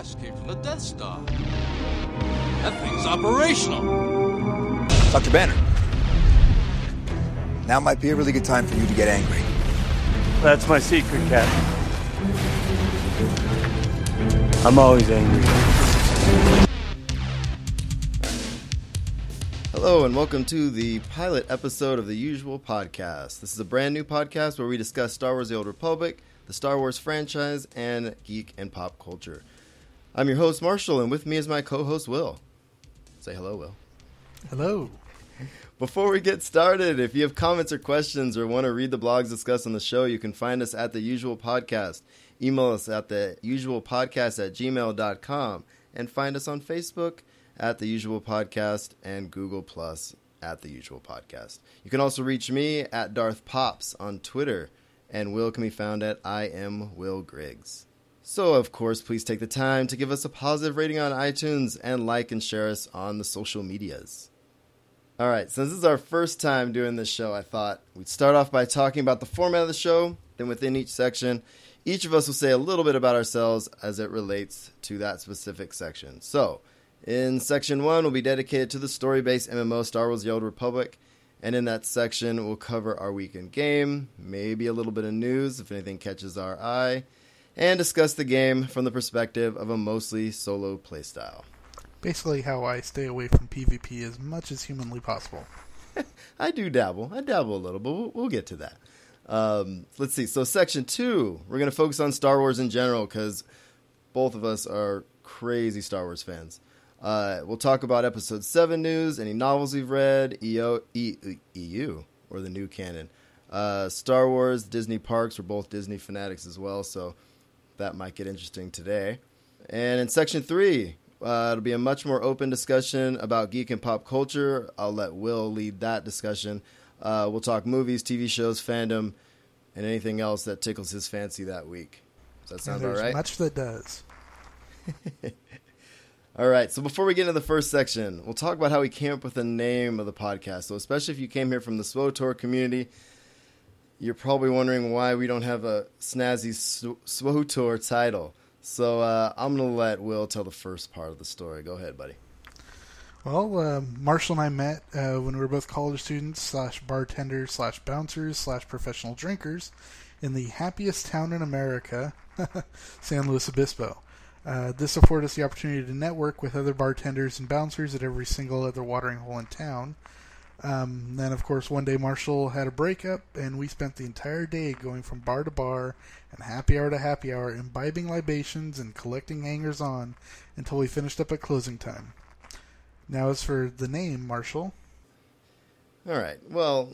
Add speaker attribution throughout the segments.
Speaker 1: blast came from the Death Star. That thing's operational.
Speaker 2: Dr. Banner. Now might be a really good time for you to get angry.
Speaker 3: That's my secret, Captain. I'm always angry.
Speaker 4: Hello, and welcome to the pilot episode of the Usual Podcast. This is a brand new podcast where we discuss Star Wars The Old Republic, the Star Wars franchise, and geek and pop culture. I'm your host, Marshall, and with me is my co host, Will. Say hello, Will.
Speaker 5: Hello.
Speaker 4: Before we get started, if you have comments or questions or want to read the blogs discussed on the show, you can find us at the usual podcast. Email us at the usual podcast at gmail.com and find us on Facebook at the usual podcast and Google Plus at the usual podcast. You can also reach me at Darth Pops on Twitter, and Will can be found at I am Will Griggs. So, of course, please take the time to give us a positive rating on iTunes and like and share us on the social medias. All right, since this is our first time doing this show, I thought we'd start off by talking about the format of the show. Then, within each section, each of us will say a little bit about ourselves as it relates to that specific section. So, in section one, we'll be dedicated to the story based MMO Star Wars The Old Republic. And in that section, we'll cover our weekend game, maybe a little bit of news if anything catches our eye, and discuss the game from the perspective of a mostly solo playstyle.
Speaker 5: Basically, how I stay away from PvP as much as humanly possible.
Speaker 4: I do dabble. I dabble a little, but we'll, we'll get to that. Um, let's see. So, section two, we're going to focus on Star Wars in general because both of us are crazy Star Wars fans. Uh, we'll talk about episode 7 news, any novels we've read, EO, e, EU, or the new canon. Uh, Star Wars, Disney parks, we're both Disney fanatics as well, so that might get interesting today. And in section 3, uh, it'll be a much more open discussion about geek and pop culture. I'll let Will lead that discussion. Uh, we'll talk movies, TV shows, fandom, and anything else that tickles his fancy that week. Does that sound about right?
Speaker 5: much that does.
Speaker 4: All right, so before we get into the first section, we'll talk about how we came up with the name of the podcast. So, especially if you came here from the SWTOR community, you're probably wondering why we don't have a snazzy SWTOR title. So, uh, I'm going to let Will tell the first part of the story. Go ahead, buddy.
Speaker 5: Well, uh, Marshall and I met uh, when we were both college students slash bartenders slash bouncers slash professional drinkers in the happiest town in America, San Luis Obispo. Uh, this afforded us the opportunity to network with other bartenders and bouncers at every single other watering hole in town. Um, then, of course, one day Marshall had a breakup, and we spent the entire day going from bar to bar and happy hour to happy hour, imbibing libations and collecting hangers on until we finished up at closing time. Now, as for the name, Marshall.
Speaker 4: All right. Well,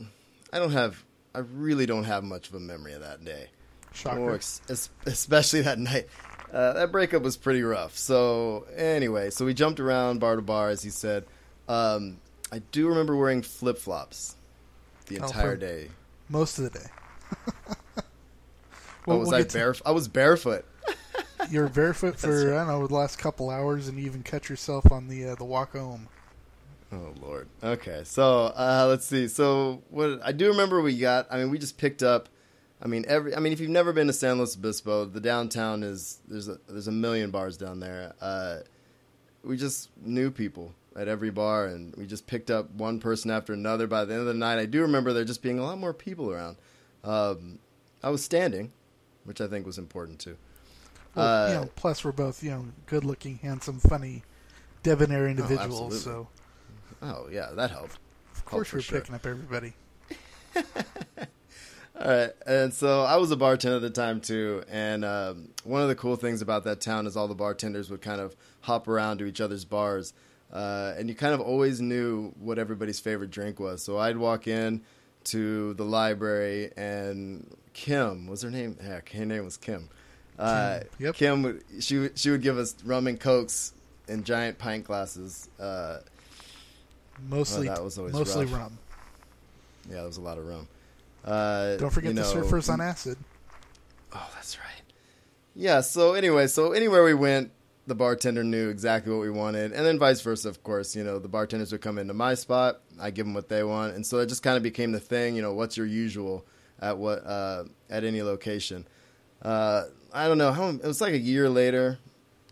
Speaker 4: I don't have, I really don't have much of a memory of that day.
Speaker 5: Shocker.
Speaker 4: Or ex- especially that night. Uh, that breakup was pretty rough. So anyway, so we jumped around bar to bar, as he said. Um, I do remember wearing flip flops the
Speaker 5: Oh,
Speaker 4: entire
Speaker 5: for-
Speaker 4: day.
Speaker 5: Most of the day.
Speaker 4: oh, was
Speaker 5: we'll
Speaker 4: I
Speaker 5: get to-
Speaker 4: bare? I was barefoot.
Speaker 5: You were barefoot for I don't know the last couple hours, and you even cut yourself on the uh, the walk home.
Speaker 4: Oh lord. Okay, so uh, let's see. So what I do remember, we got. I mean, we just picked up. I mean, every. I mean, if you've never been to San Luis Obispo, the downtown is there's a there's a million bars down there. Uh, we just knew people at every bar, and we just picked up one person after another. By the end of the night, I do remember there just being a lot more people around. Um, I was standing, which I think was important too.
Speaker 5: Well, you
Speaker 4: Uh,
Speaker 5: know, plus we're both you know good-looking, handsome, funny, debonair individuals.
Speaker 4: absolutely.
Speaker 5: so
Speaker 4: Oh yeah, that helped.
Speaker 5: of course we're
Speaker 4: sure.
Speaker 5: picking up everybody.
Speaker 4: All right, and so I was a bartender at the time too, and um, one of the cool things about that town is all the bartenders would kind of hop around to each other's bars, uh, and you kind of always knew what everybody's favorite drink was. So I'd walk in to the library, and Kim was her name. Heck, her name was Kim. Uh,
Speaker 5: Kim, yep.
Speaker 4: Kim, would, she would- she would give us rum and cokes in giant pint glasses. Uh,
Speaker 5: Mostly,
Speaker 4: Oh, that was always
Speaker 5: mostly
Speaker 4: rough.
Speaker 5: rum.
Speaker 4: yeah, there was a lot of rum. Uh,
Speaker 5: Don't forget the
Speaker 4: know,
Speaker 5: surfers on acid.
Speaker 4: Oh, that's right. Yeah. So anyway, so anywhere we went, the bartender knew exactly what we wanted, and then vice versa. Of course, you know, the bartenders would come into my spot, I give them what they want, and so it just kind of became the thing. You know, what's your usual at what uh, at any location? Uh, I don't know how. It was like a year later.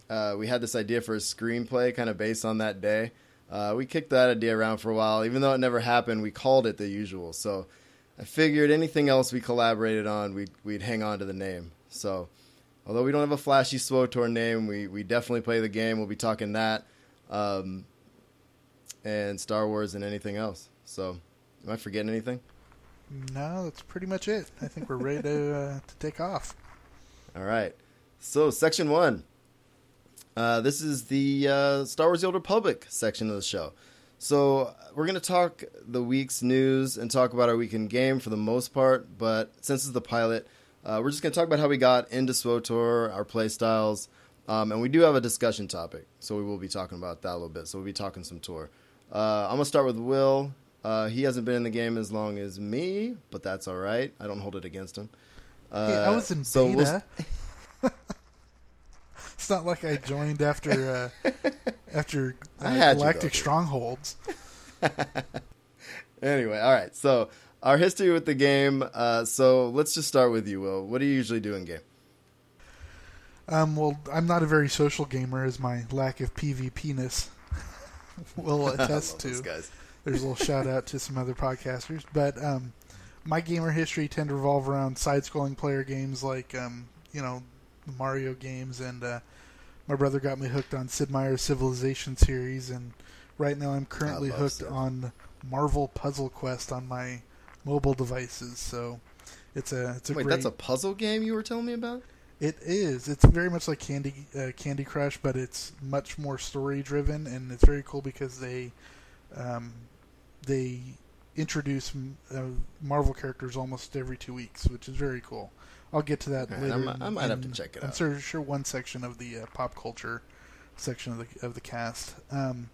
Speaker 4: uh, we had this idea for a screenplay, kind of based on that day. Uh, we kicked that idea around for a while, even though it never happened. We called it the usual. So I figured anything else we collaborated on, we'd we'd hang on to the name. So although we don't have a flashy SWTOR name, we we definitely play the game. We'll be talking that, um, and Star Wars and anything else. So am I forgetting anything?
Speaker 5: No, that's pretty much it. I think we're ready to uh, to take off.
Speaker 4: All right. So, section one. Uh, this is the uh, Star Wars: The Old Republic section of the show. So, we're going to talk the week's news and talk about our weekend game for the most part. But since it's the pilot, uh, we're just going to talk about how we got into SWTOR, our play styles, um, and we do have a discussion topic. So, we will be talking about that a little bit. So, we'll be talking some tour. Uh, I'm going to start with Will. Uh, he hasn't been in the game as long as me, but that's all right. I don't hold it against him. Uh,
Speaker 5: Hey, I was in
Speaker 4: so we'll-
Speaker 5: it's not like I joined after uh, after uh,
Speaker 4: I had
Speaker 5: Galactic. Strongholds.
Speaker 4: Anyway, all right. So our history with the game. Uh, so let's just start with you, Will. What do you usually do in game?
Speaker 5: Um, well, I'm not a very social gamer, as my lack of PvP-ness will attest to.
Speaker 4: guys.
Speaker 5: There's a little shout out to some other podcasters, but um, my gamer history tend to revolve around side-scrolling player games like um, you know the Mario games, and uh, my brother got me hooked on Sid Meier's Civilization series, and right now I'm currently hooked
Speaker 4: Civ.
Speaker 5: on Marvel Puzzle Quest on my mobile devices. So it's a it's a
Speaker 4: Wait,
Speaker 5: great.
Speaker 4: that's a puzzle game you were telling me about?
Speaker 5: It is. It's very much like Candy uh, Candy Crush, but it's much more story driven, and it's very cool because they um, they introduce uh, Marvel characters almost every two weeks, which is very cool. I'll get to that later.
Speaker 4: I might- I might have to check it
Speaker 5: I'm
Speaker 4: out.
Speaker 5: sure, sure one section of the uh, pop culture section of the of the cast. Um,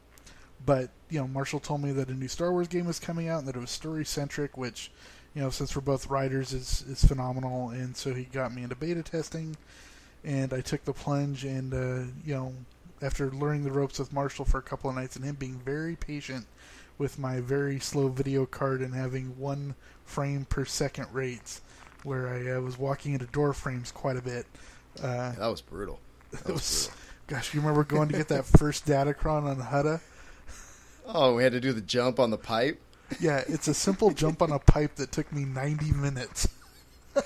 Speaker 5: but you know, Marshall told me that a new Star Wars game was coming out and that it was story centric, which you know, since we're both writers, is is phenomenal. And so he got me into beta testing, and I took the plunge. And uh, you know, after learning the ropes with Marshall for a couple of nights and him being very patient with my very slow video card and having one frame per second rates, where I uh, was walking into door frames quite a bit. Uh,
Speaker 4: Yeah, that was brutal. That was
Speaker 5: was,
Speaker 4: brutal.
Speaker 5: gosh, you remember going to get that first Datacron on Hutta?
Speaker 4: Oh, we had to do the jump on the pipe.
Speaker 5: Yeah, it's a simple jump on a pipe that took me 90 minutes.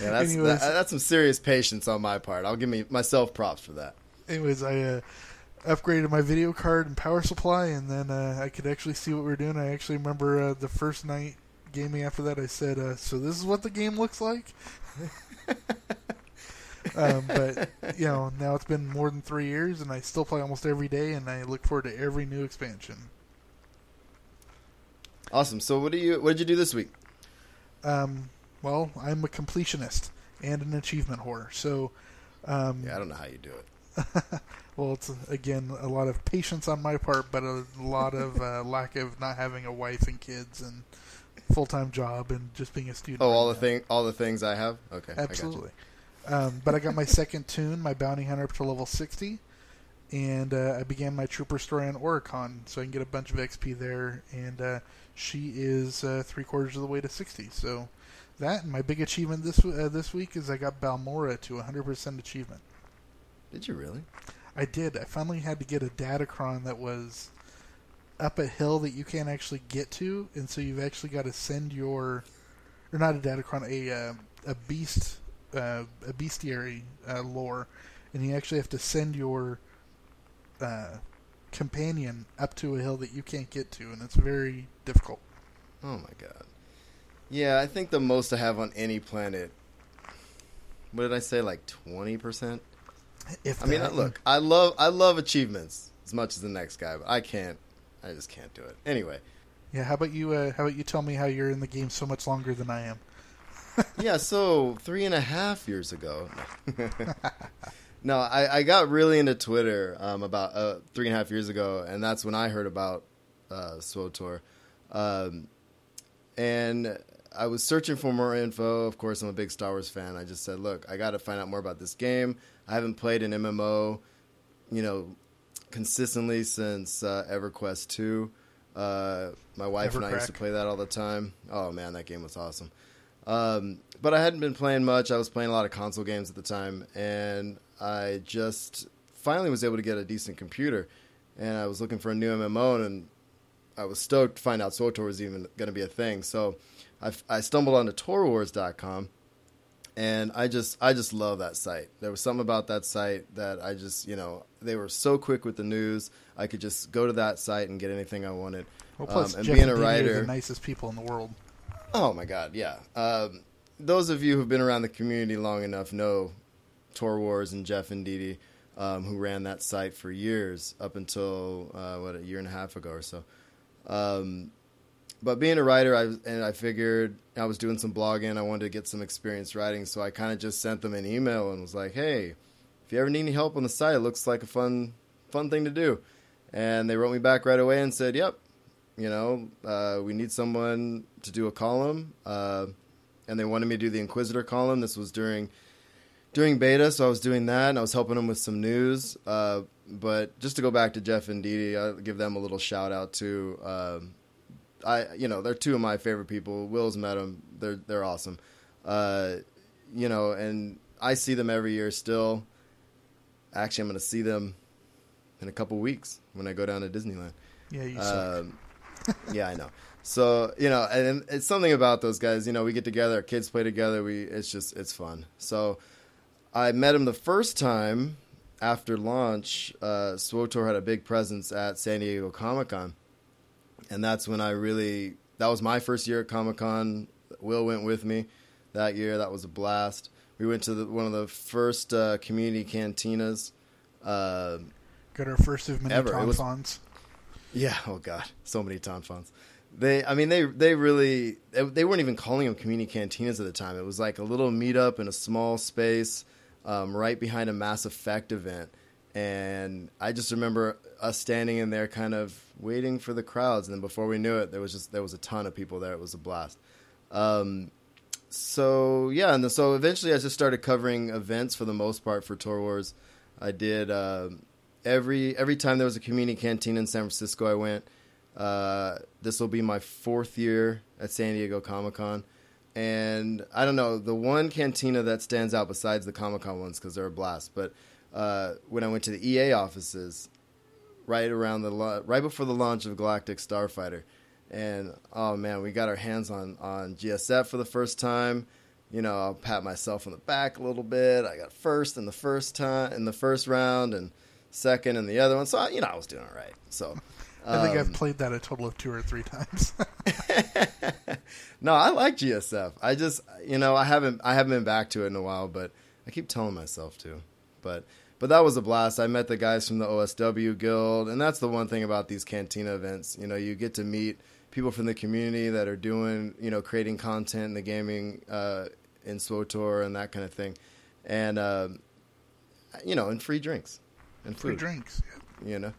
Speaker 4: Yeah, that's
Speaker 5: Anyways.
Speaker 4: that, that's some serious patience on my part. I'll give me myself props for that.
Speaker 5: Anyways, I uh, upgraded my video card and power supply, and then uh, I could actually see what we were doing. I actually remember uh, the first night gaming after that, I said, uh, "So this is what the game looks like." um, but you know, now it's been more than three years, and I still play almost every day, and I look forward to every new expansion.
Speaker 4: Awesome. So what do you what did you do this week?
Speaker 5: Um, well, I'm a completionist and an achievement whore, so. Um,
Speaker 4: Yeah, I don't know how you do it.
Speaker 5: Well, it's again a lot of patience on my part, but a lot of uh, lack of not having a wife and kids and full time job and just being a student.
Speaker 4: Oh,
Speaker 5: right
Speaker 4: all the thing all the things I have. Okay.
Speaker 5: Absolutely. Um, but I got my second toon, my bounty hunter, up to level sixty, and uh, I began my trooper story on Oricon, so I can get a bunch of XP there. And uh, she is uh, three quarters of the way to sixty. So that and my big achievement this uh, this week is I got Balmorra to hundred percent achievement.
Speaker 4: Did you really?
Speaker 5: I did. I finally had to get a Datacron that was up a hill that you can't actually get to, and so you've actually got to send your, or not a Datacron, a uh, a beast, uh, a bestiary uh, lore, and you actually have to send your uh, companion up to a hill that you can't get to, and it's very difficult.
Speaker 4: Oh my god. Yeah, I think the most I have on any planet. What did I say? Like twenty percent.
Speaker 5: If
Speaker 4: I mean, look, I love I love achievements as much as the next guy, but I can't. I just can't do it. Anyway,
Speaker 5: yeah. How about you? Uh, how about you tell me how you're in the game so much longer than I am?
Speaker 4: yeah. So three and a half years ago. no, I, I got really into Twitter um, about uh, three and a half years ago, and that's when I heard about uh, SWTOR. Um, and I was searching for more info. Of course, I'm a big Star Wars fan. I just said, look, I got to find out more about this game. I haven't played an MMO, you know, consistently since uh, EverQuest 2. Uh, my wife and I used to play that all the time. Oh, man, that game was awesome. Um, but I hadn't been playing much. I was playing a lot of console games at the time, and I just finally was able to get a decent computer. And I was looking for a new MMO, and I was stoked to find out SWTOR was even going to be a thing. So I, I stumbled onto TorWars.com, and I just I just love that site. There was something about that site that I just you know they were so quick with the news. I could just go to that site and get anything I wanted.
Speaker 5: Well, plus
Speaker 4: Um, and
Speaker 5: Jeff
Speaker 4: being a writer,
Speaker 5: the nicest people in the world.
Speaker 4: Oh my god, yeah. Um, those of you who've been around the community long enough know Tor Wars and Jeff and Didi, um, who ran that site for years up until uh, what a year and a half ago or so. Um, but being a writer, I and I figured I was doing some blogging. I wanted to get some experience writing, so I kind of just sent them an email and was like, "Hey, if you ever need any help on the site, it looks like a fun fun thing to do." And they wrote me back right away and said, "Yep, you know, uh, we need someone to do a column." Uh, and they wanted me to do the Inquisitor column. This was during during beta, so I was doing that, and I was helping them with some news. Uh, but just to go back to Jeff and Didi, I'll give them a little shout out too. Um, I, you know, they're two of my favorite people. Will's met them; they're they're awesome. Uh, you know, and I see them every year still. Actually, I'm going to see them in a couple weeks when I go down to Disneyland.
Speaker 5: Yeah, you.
Speaker 4: Um, yeah, I know. So you know, and it's something about those guys. You know, we get together, our kids play together. We it's just it's fun. So I met him the first time after launch. Uh, SWTOR had a big presence at San Diego Comic Con, and that's when I really that was my first year at Comic Con. Will went with me that year. That was a blast. We went to the, one of the first uh, community cantinas. Uh,
Speaker 5: Got our first of many
Speaker 4: ever.
Speaker 5: Tauntaun's.
Speaker 4: Yeah. Oh God, so many tauntaun's. They, I mean, they they really they, weren't even calling them community cantinas at the time. It was like a little meetup in a small space, um, right behind a Mass Effect event. And I just remember us standing in there, kind of waiting for the crowds. And then before we knew it, there was just there was a ton of people there. It was a blast. Um, so yeah, and so eventually I just started covering events for the most part for Tor Wars. I did um every every time there was a community canteen in San Francisco. I went. Uh, this will be my fourth year at San Diego Comic Con, and I don't know the one cantina that stands out besides the Comic Con ones because they're a blast. But uh, when I went to the EA offices, right around the right before the launch of Galactic Starfighter, and oh man, we got our hands on on GSF for the first time. You know, I'll pat myself on the back a little bit. I got first in the first time in the first round, and second in the other one. So I, you know, I was doing all right. So.
Speaker 5: I think I've
Speaker 4: um,
Speaker 5: played that a total of two or three times.
Speaker 4: no, I like GSF. I just, you know, I haven't, I haven't been back to it in a while, but I keep telling myself to. But, but that was a blast. I met the guys from the OSW Guild, and that's the one thing about these Cantina events. You know, you get to meet people from the community that are doing, you know, creating content in the gaming uh, in SWTOR and that kind of thing, and um, you know, and free drinks and
Speaker 5: Free drinks.
Speaker 4: you know,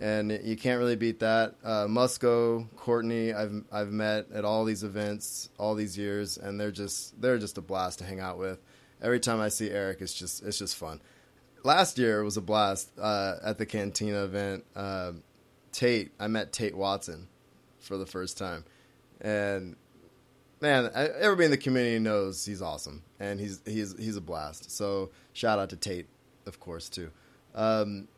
Speaker 4: and you can't really beat that. Uh, Musco, Courtney, I've I've met at all these events all these years, and they're just they're just a blast to hang out with. Every time I see Eric, it's just it's just fun. Last year was a blast uh, at the Cantina event. Uh, Tate, I met Tate Watson for the first time, and man, everybody in the community knows he's awesome, and he's he's he's a blast. So shout out to Tate, of course, too. Um,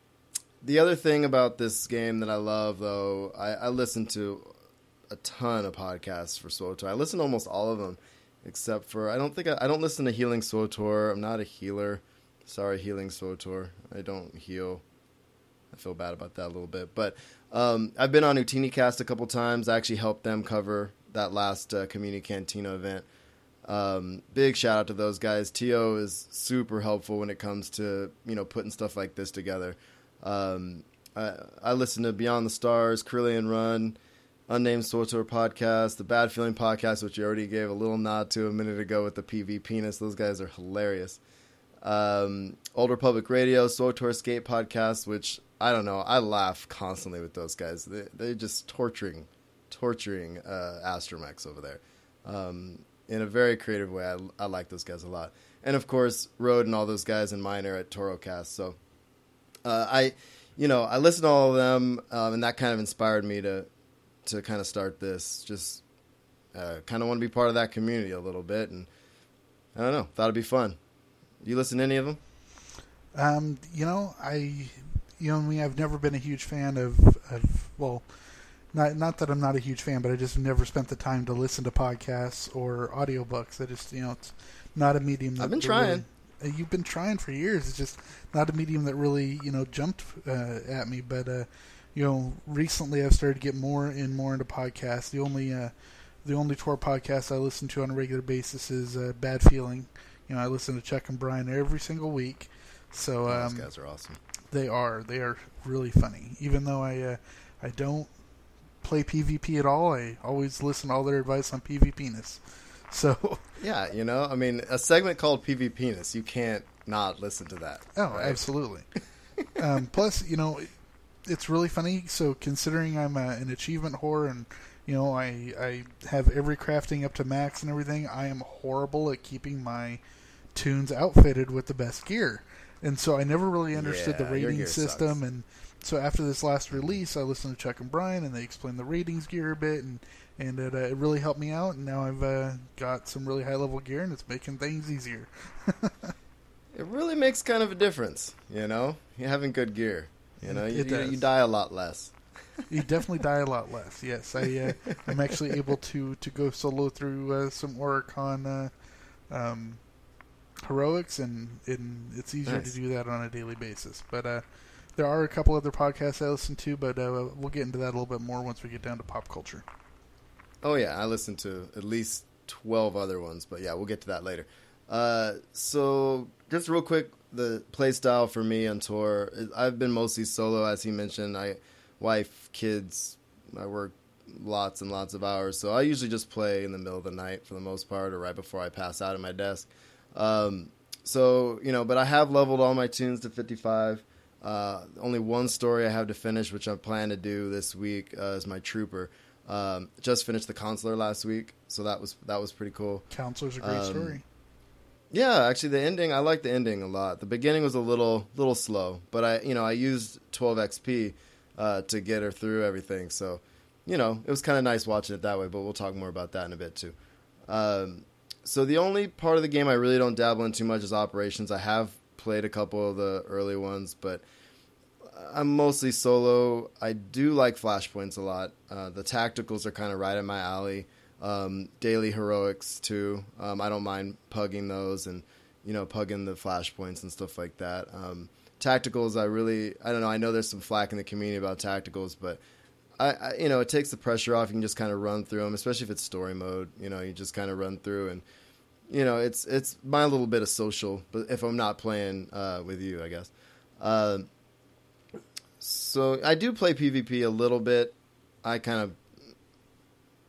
Speaker 4: the other thing about this game that I love, though, I, I listen to a ton of podcasts for SWTOR. I listen to almost all of them, except for I don't think I, I don't listen to Healing SWTOR. I'm not a healer. Sorry, Healing SWTOR. I don't heal. I feel bad about that a little bit, but um, I've been on Ootinicast a couple times. I actually helped them cover that last uh, Community Cantina event. Um, big shout out to those guys. To is super helpful when it comes to you know putting stuff like this together. Um, I, I listen to Beyond the Stars, Corellian Run, Unnamed SWTOR podcast, the Bad Feeling podcast, which you already gave a little nod to a minute ago with the PV penis. Those guys are hilarious. Um, Old Republic Radio, SWTOR Escape podcast, which I don't know. I laugh constantly with those guys. They, they're just torturing, torturing uh, Astromechs over there. Um, in a very creative way. I, I like those guys a lot. And of course, Road and all those guys in Minor at ToroCast. So uh, I, you know, I listened to all of them, um, and that kind of inspired me to to kind of start this. Just uh, kind of want to be part of that community a little bit, and I don't know, thought it'd be fun. You listen to any of them?
Speaker 5: Um, you know, I, you know, me, I've never been a huge fan of, of well, not not that I'm not a huge fan, but I just never spent the time to listen to podcasts or audiobooks. I just, you know, it's not a medium. That
Speaker 4: I've been trying.
Speaker 5: Really, uh, you've been trying for years. It's just not a medium that really, you know, jumped uh, at me. But uh, you know, recently I've started to get more and more into podcasts. The only uh, the only tour podcast I listen to on a regular basis is uh, Bad Feeling. You know, I listen to Chuck and Brian every single week. So um,
Speaker 4: those guys are awesome.
Speaker 5: they are. They are really funny. Even though I uh, I don't play PvP at all, I always listen to all their advice on PvPness. So
Speaker 4: Yeah, you know, I mean, a segment called PV Penis, you can't not listen to that.
Speaker 5: oh,
Speaker 4: right?
Speaker 5: absolutely. um, plus, you know, it- it's really funny. So considering I'm a, an achievement whore and you know I I have every crafting up to max and everything, I am horrible at keeping my toons outfitted with the best gear. And so I never really understood
Speaker 4: Yeah,
Speaker 5: the rating system
Speaker 4: sucks.
Speaker 5: and so after this last release, I listened to Chuck and Brian, and they explained the ratings gear a bit, and and it, uh, it really helped me out. And now I've uh, got some really high level gear, and it's making things easier.
Speaker 4: It really makes kind of a difference, you know, you having good gear. You know,
Speaker 5: It-
Speaker 4: you,
Speaker 5: it
Speaker 4: you, you die a lot less.
Speaker 5: You definitely die a lot less. Yes, I uh, I'm actually able to to go solo through uh, some Oricon uh, um, heroics, and, and it's easier
Speaker 4: Nice.
Speaker 5: to do that on a daily basis. But uh, there are a couple other podcasts I listen to, but uh, we'll get into that a little bit more once we get down to pop culture.
Speaker 4: Oh yeah, I listen to at least twelve other ones, but yeah, we'll get to that later. Uh, so just real quick, the play style for me on tour, I've been mostly solo, as he mentioned. I wife, kids, I work lots and lots of hours, so I usually just play in the middle of the night for the most part, or right before I pass out at my desk. Um, so you know, but I have leveled all my toons to fifty-five. Uh, only one story I have to finish, which I plan to do this week, uh, is my trooper. Um, just finished the Consular last week, so that was that was pretty cool.
Speaker 5: Consular's a great
Speaker 4: Um,
Speaker 5: story.
Speaker 4: Yeah, actually, the ending I like the ending a lot. The beginning was a little little slow, but I you know I used 12 XP uh, to get her through everything, so you know it was kind of nice watching it that way. But we'll talk more about that in a bit too. Um, so the only part of the game I really don't dabble in too much is operations. I have played a couple of the early ones, but I'm mostly solo. I do like flashpoints a lot. Uh, the tacticals are kind of right in my alley. Um, daily heroics too. Um, I don't mind pugging those and you know pugging the flashpoints and stuff like that. Um, tacticals, I really I don't know. I know there's some flack in the community about tacticals, but I, I you know it takes the pressure off. You can just kind of run through them, especially if it's story mode. You know, you just kind of run through and you know it's it's my little bit of social. But if I'm not playing uh, with you, I guess. Um so I do play PvP a little bit. I kind of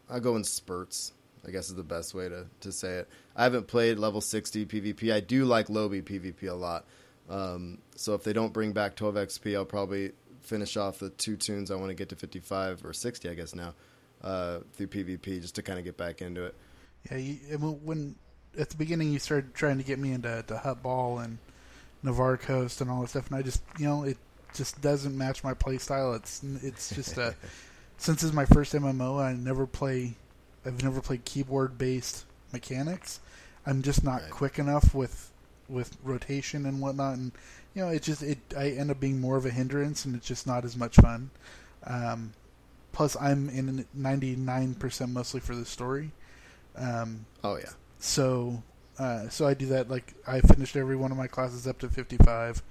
Speaker 4: I go in spurts. I guess is the best way to, to say it. I haven't played level 60 PvP. I do like lobby PvP a lot. Um, so if they don't bring back 12 XP, I'll probably finish off the two toons I want to get to 55 or 60, I guess now, uh, through PvP just to kind of get back into it.
Speaker 5: Yeah, you, when at the beginning you started trying to get me into to Huttball and Novare Coast and all that stuff, and I just you know it just doesn't match my play style. It's it's just a since it's my first MMO, I never play. I've never played keyboard based mechanics. I'm just not
Speaker 4: Right.
Speaker 5: quick enough with with rotation and whatnot, and you know it just it I end up being more of a hindrance, and it's just not as much fun. Um, plus, I'm in 99% mostly for the story. Um,
Speaker 4: Oh, yeah.
Speaker 5: So uh, so I do that. Like I finished every one of my classes up to fifty five.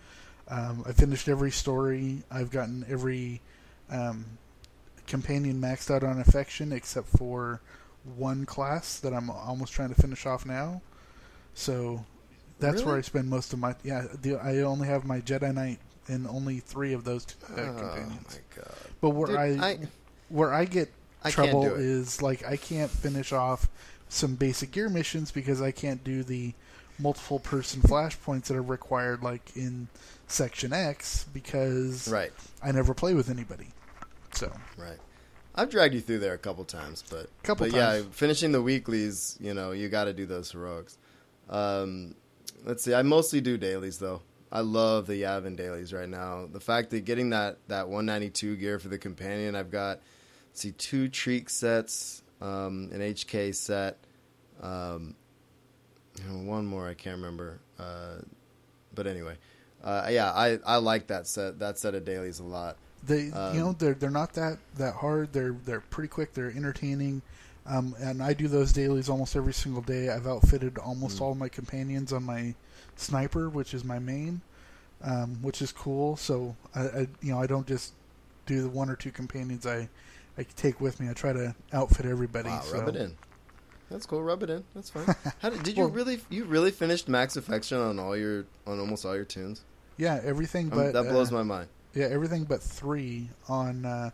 Speaker 5: Um, I finished every story. I've gotten every um, companion maxed out on affection except for one class that I'm almost trying to finish off now. So that's where I spend most of my yeah. The, I only have my Jedi Knight and only three of those uh,
Speaker 4: oh,
Speaker 5: companions.
Speaker 4: my God.
Speaker 5: But where
Speaker 4: Dude,
Speaker 5: I,
Speaker 4: I-
Speaker 5: where I get
Speaker 4: I
Speaker 5: trouble is like I can't finish off some basic gear missions because I can't do the multiple person flashpoints that are required like in section X because
Speaker 4: Right.
Speaker 5: I never play with anybody. So
Speaker 4: Right. I've dragged you through there a couple times, but
Speaker 5: Couple
Speaker 4: but yeah, finishing the weeklies, you know, you got to do those heroics. Um, let's see. I mostly do dailies though. I love the Yavin dailies right now. The fact that getting that that 192 gear for the companion, I've got let's see two treat sets. Um, an HK set. Um, one more I can't remember. Uh, but anyway, uh, yeah, I, I like that set that set of dailies a lot.
Speaker 5: They,
Speaker 4: Um,
Speaker 5: you know, they're they're not that that hard. They're they're pretty quick. They're entertaining, um, and I do those dailies almost every single day. I've outfitted almost all my companions on my sniper, which is my main, um, which is cool. So I, I, you know, I don't just do the one or two companions I I take with me. I try to outfit everybody.
Speaker 4: Wow,
Speaker 5: so.
Speaker 4: rub it in. That's cool. Rub it in. That's fine. How did, did you
Speaker 5: Well-
Speaker 4: really you really finished Max Affection on all your on almost all your toons?
Speaker 5: Yeah, everything
Speaker 4: Um,
Speaker 5: but
Speaker 4: that blows
Speaker 5: uh,
Speaker 4: my mind.
Speaker 5: Yeah, everything but three on uh,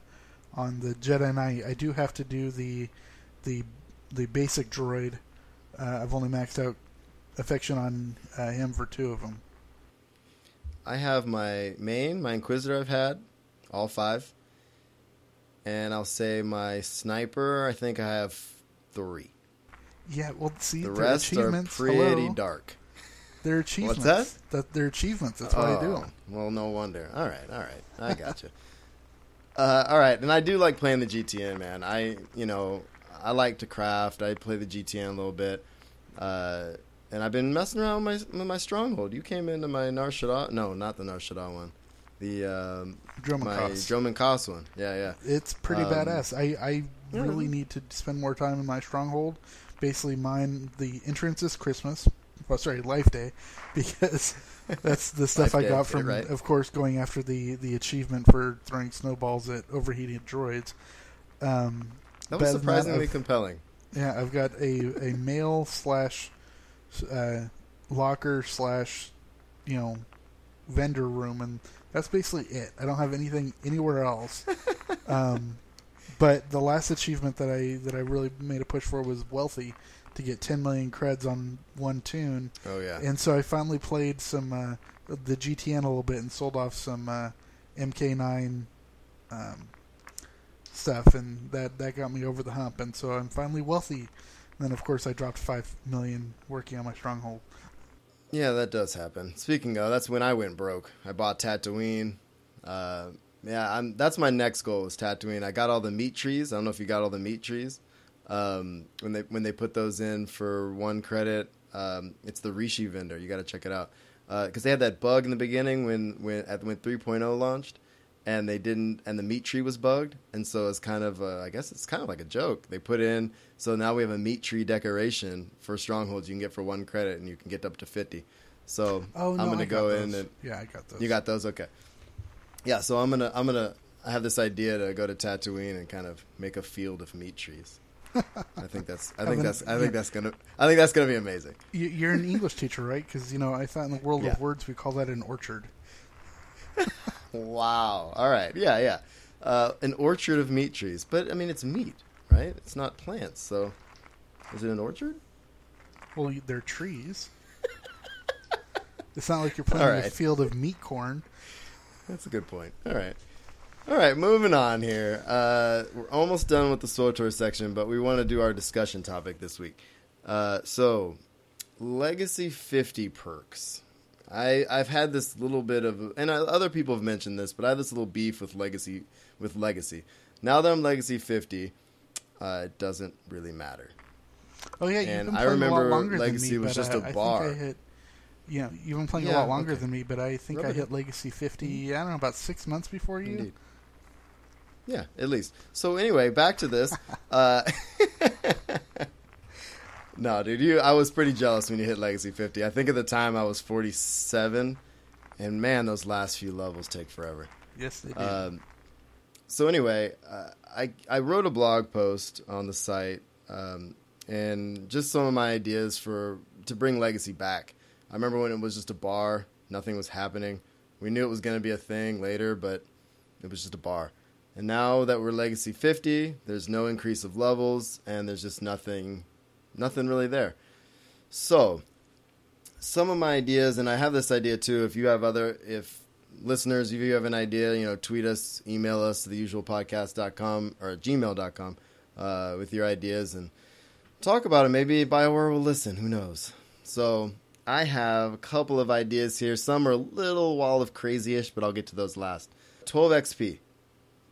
Speaker 5: on the Jedi Knight. I do have to do the the the basic droid. Uh, I've only maxed out affection on uh, him for two of them.
Speaker 4: I have my main, my Inquisitor. I've had all five, and I'll say my sniper. I think I have three.
Speaker 5: Yeah, well, see,
Speaker 4: The rest are pretty
Speaker 5: Hello.
Speaker 4: dark.
Speaker 5: They're achievements.
Speaker 4: that?
Speaker 5: That they're achievements. That's why I do
Speaker 4: Oh,
Speaker 5: them.
Speaker 4: Well, no wonder. All right, all right, I got you. uh, all right, and I do like playing the GTN, man. I, you know, I like to craft. I play the GTN a little bit, uh, and I've been messing around with my with my stronghold. You came into my Nar Shaddaa. No, not the Nar Shaddaa one. The um,
Speaker 5: Dromon
Speaker 4: my
Speaker 5: Koss.
Speaker 4: Dromund Kaas one. Yeah, yeah.
Speaker 5: It's pretty
Speaker 4: Um,
Speaker 5: badass. I, I really need to spend more time in my stronghold. Basically, mine the entrance is Christmas. Well, sorry, Life Day, because that's the stuff
Speaker 4: Life
Speaker 5: I
Speaker 4: Day,
Speaker 5: got from,
Speaker 4: right.
Speaker 5: of course, going after the the achievement for throwing snowballs at overheated droids. Um,
Speaker 4: That
Speaker 5: Better
Speaker 4: was
Speaker 5: than
Speaker 4: surprisingly
Speaker 5: I've-
Speaker 4: compelling.
Speaker 5: yeah, I've got a a mail slash uh, locker slash you know vendor room, and that's basically it. I don't have anything anywhere else. um, but the last achievement that I that I really made a push for was wealthy to get 10 million creds on one toon,
Speaker 4: Oh yeah.
Speaker 5: and so I finally played some uh, the GTN a little bit and sold off some uh, MK9 um, stuff, and that that got me over the hump, and so I'm finally wealthy. And then of course I dropped five million working on my stronghold.
Speaker 4: Yeah, that does happen. Speaking of, that's when I went broke. I bought Tatooine. Uh, yeah, I'm, that's my next goal is Tatooine. I got all the meat trees. I don't know if you got all the meat trees. Um, when they when they put those in for one credit, um, it's the Rishi vendor. You got to check it out because they had that bug in the beginning when when at when 3.0 launched, and they didn't and the meat tree was bugged, and so it's kind of a, I guess it's kind of like a joke. They put in so now we have a meat tree decoration for strongholds you can get for one credit, and you can get up to 50. So
Speaker 5: Oh no,
Speaker 4: I'm gonna go
Speaker 5: those.
Speaker 4: in and
Speaker 5: yeah, I got those.
Speaker 4: you got those, okay? Yeah, so I'm gonna I'm gonna I have this idea to go to Tatooine and kind of make a field of meat trees. I think that's I think that's I think that's gonna I think that's gonna be amazing.
Speaker 5: You- You're an English teacher, right? Because you know I thought in the world
Speaker 4: Yeah.
Speaker 5: of words we call that an orchard.
Speaker 4: Wow. All right. Yeah, yeah. Uh, an orchard of meat trees, but I mean it's meat, right? It's not plants. So, is it an orchard?
Speaker 5: Well, they're trees. it's not like you're planting a field of meat corn.
Speaker 4: That's a good point. All right. All right, moving on here. Uh, we're almost done with the SWTOR section, but we want to do our discussion topic this week. Uh, so, Legacy 50 perks. I, I've had this little bit of, and I, other people have mentioned this, but I have this little beef with Legacy. With Legacy, now that I'm Legacy 50, uh, it doesn't really matter.
Speaker 5: Oh yeah, you've
Speaker 4: And
Speaker 5: been
Speaker 4: I
Speaker 5: playing a
Speaker 4: remember
Speaker 5: lot longer
Speaker 4: Legacy
Speaker 5: than me,
Speaker 4: was just
Speaker 5: I,
Speaker 4: a
Speaker 5: I
Speaker 4: bar.
Speaker 5: Think I hit, yeah, you've been playing a lot longer
Speaker 4: okay.
Speaker 5: than me, but I think
Speaker 4: Rub
Speaker 5: I hit Legacy 50. I don't know about six months before you.
Speaker 4: Indeed. Yeah, at least. So anyway, back to this. uh, no, dude, you. I was pretty jealous when you hit Legacy 50. I think at the time I was 47, and man, those last few levels take forever.
Speaker 5: Yes, they did.
Speaker 4: Um, so anyway, uh, I I wrote a blog post on the site, um, and just some of my ideas for to bring Legacy back. I remember when it was just a bar, nothing was happening. We knew it was going to be a thing later, but it was just a bar. And now that we're Legacy 50, there's no increase of levels, and there's just nothing, nothing really there. So, some of my ideas, and I have this idea too. If you have other, if listeners, if you have an idea, you know, tweet us, email us to theusualpodcast.com or gmail.com uh, with your ideas and talk about it. Maybe Bioware will listen. Who knows? So I have a couple of ideas here. Some are a little wall of crazy-ish, but I'll get to those last. 12 XP.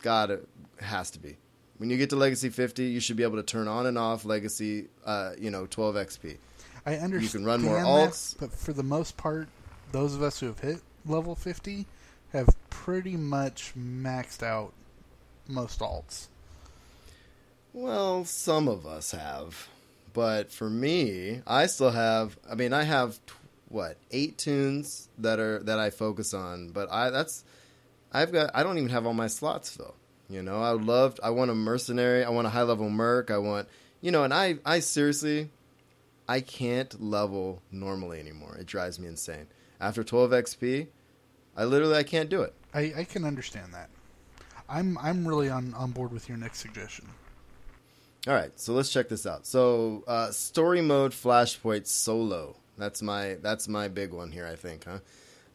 Speaker 4: God, it has to be. When you get to Legacy 50, you should be able to turn on and off Legacy, uh, you know, 12 XP.
Speaker 5: I understand.
Speaker 4: You can run more
Speaker 5: that,
Speaker 4: alts.
Speaker 5: but for the most part, those of us who have hit level 50 have pretty much maxed out most alts.
Speaker 4: Well, some of us have, but for me, I still have. I mean, I have what eight toons that are that I focus on, but I that's I've got. I don't even have all my slots though. You know, I would love. I want a mercenary. I want a high level merc. I want you know, and I I seriously, I can't level normally anymore. It drives me insane. After 12 XP, I literally I can't do it.
Speaker 5: I, I can understand that. I'm I'm really on, on board with your next suggestion.
Speaker 4: All right, so let's check this out. So, uh, story mode Flashpoint solo. That's my that's my big one here. I think, huh?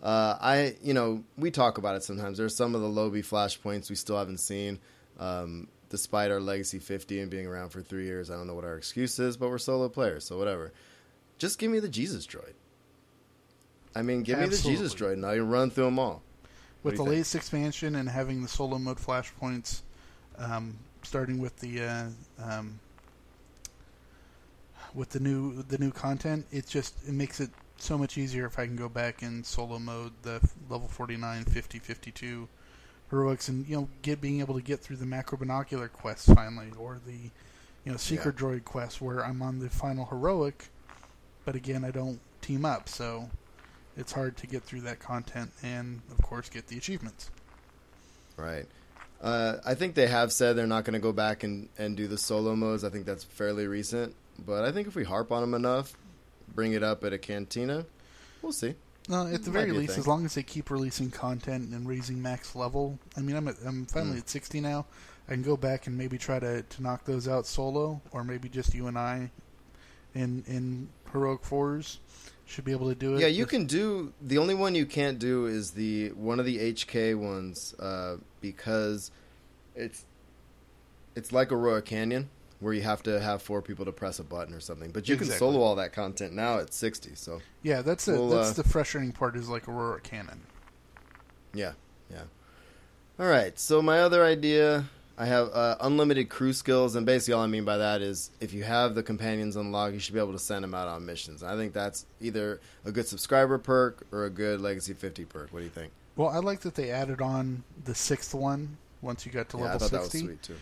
Speaker 4: Uh, I you know we talk about it sometimes. There's some of the Lobby flashpoints we still haven't seen, um, despite our legacy 50 and being around for three years. I don't know what our excuse is, but we're solo players, so whatever. Just give me the Jesus droid. I mean, give me the Jesus droid, and I can run through them all. What
Speaker 5: With the
Speaker 4: think?
Speaker 5: latest expansion and having the solo mode flashpoints, um, starting with the uh, um, with the new the new content, it just it makes it so much easier if I can go back in solo mode, the level 49, 50, 52 heroics, and you know get being able to get through the macro binocular quests finally, or the you know secret droid quest where I'm on the final heroic, but again I don't team up, so it's hard to get through that content and of course get the achievements.
Speaker 4: Right. Uh, I think they have said they're not going to go back and, and do the solo modes. I think that's fairly recent. But I think if we harp on them enough, bring it up at a cantina, we'll see.
Speaker 5: No, at the very least, as long as they keep releasing content and raising max level. I mean, I'm at, I'm finally
Speaker 4: Mm.
Speaker 5: at 60 now. I can go back and maybe try to, to knock those out solo, or maybe just you and I in in heroic fours should be able to do it.
Speaker 4: Yeah, you can do. The only one you can't do is the one of the HK ones uh, because it's it's like Aurora Canyon where you have to have four people to press a button or something. But you can solo all that content now at 60. So
Speaker 5: Yeah, that's.
Speaker 4: We'll,
Speaker 5: that's
Speaker 4: uh,
Speaker 5: the frustrating part is like Aurora Cannon.
Speaker 4: Yeah, yeah. All right. So my other idea, I have uh, unlimited crew skills, and basically all I mean by that is if you have the companions unlocked, you should be able to send them out on missions. I think that's either a good subscriber perk or a good Legacy 50 perk. What do you think?
Speaker 5: Well, I like that they added on the sixth one once you got to
Speaker 4: yeah, I
Speaker 5: level
Speaker 4: thought that
Speaker 5: 60.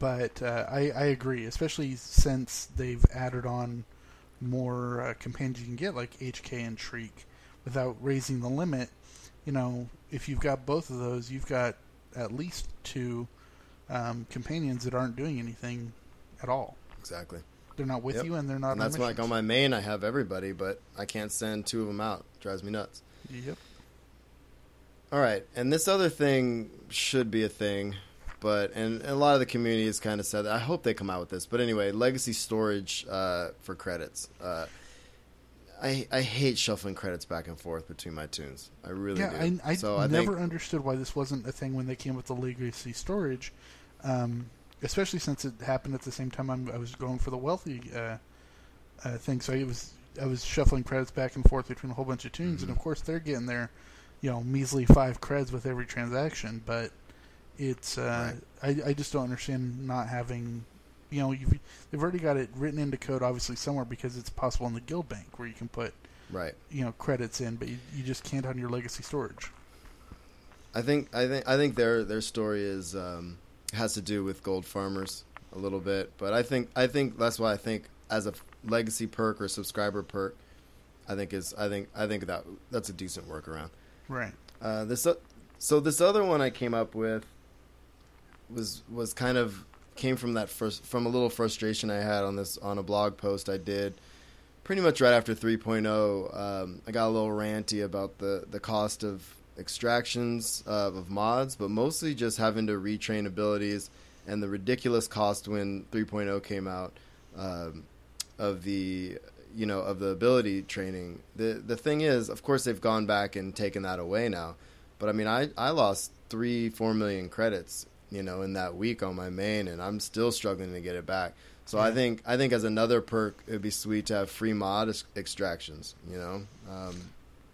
Speaker 4: Was sweet too.
Speaker 5: but uh, I, I agree, especially since they've added on more uh, companions you can get, like HK and Treek, without raising the limit. You know, if you've got both of those, you've got at least two um, companions that aren't doing anything at all.
Speaker 4: Exactly.
Speaker 5: They're not with
Speaker 4: Yep.
Speaker 5: you, and they're not.
Speaker 4: And that's like on my main, I have everybody, but I can't send two of them out. Drives me nuts.
Speaker 5: Yep.
Speaker 4: All right, and this other thing should be a thing, but and a lot of the community has kind of said that. I hope they come out with this, but anyway, legacy storage uh, for credits. Uh, I I hate shuffling credits back and forth between my toons. I really
Speaker 5: yeah,
Speaker 4: do.
Speaker 5: I, I
Speaker 4: so I
Speaker 5: never
Speaker 4: think
Speaker 5: understood why this wasn't a thing when they came with the legacy storage, um, especially since it happened at the same time I'm, I was going for the wealthy uh, uh, thing. So I was I was shuffling credits back and forth between a whole bunch of toons, and
Speaker 4: Mhm.
Speaker 5: of course they're getting their you know measly five creds with every transaction, but it's uh, I, I just don't understand not having. You know, you've, they've already got it written into code, obviously somewhere, because it's possible in the guild bank where you can put
Speaker 4: right.
Speaker 5: you know credits in, but you, you just can't on your legacy storage.
Speaker 4: I think I think I think their their story is um, has to do with gold farmers a little bit, but I think I think that's why I think as a legacy perk or subscriber perk, I think is I think I think that that's a decent workaround.
Speaker 5: Right.
Speaker 4: Uh, this o- so this other one I came up with was was kind of came from that first from a little frustration I had on this on a blog post I did pretty much right after 3.0 um, I got a little ranty about the the cost of extractions uh, of mods but mostly just having to retrain abilities and the ridiculous cost when 3.0 came out um, of the you know of the ability training. The the thing is of course they've gone back and taken that away now but I mean I I lost 3 4 million credits you know in that week on my main and I'm still struggling to get it back so I think I think as another perk it'd be sweet to have free mod ex- extractions you know um,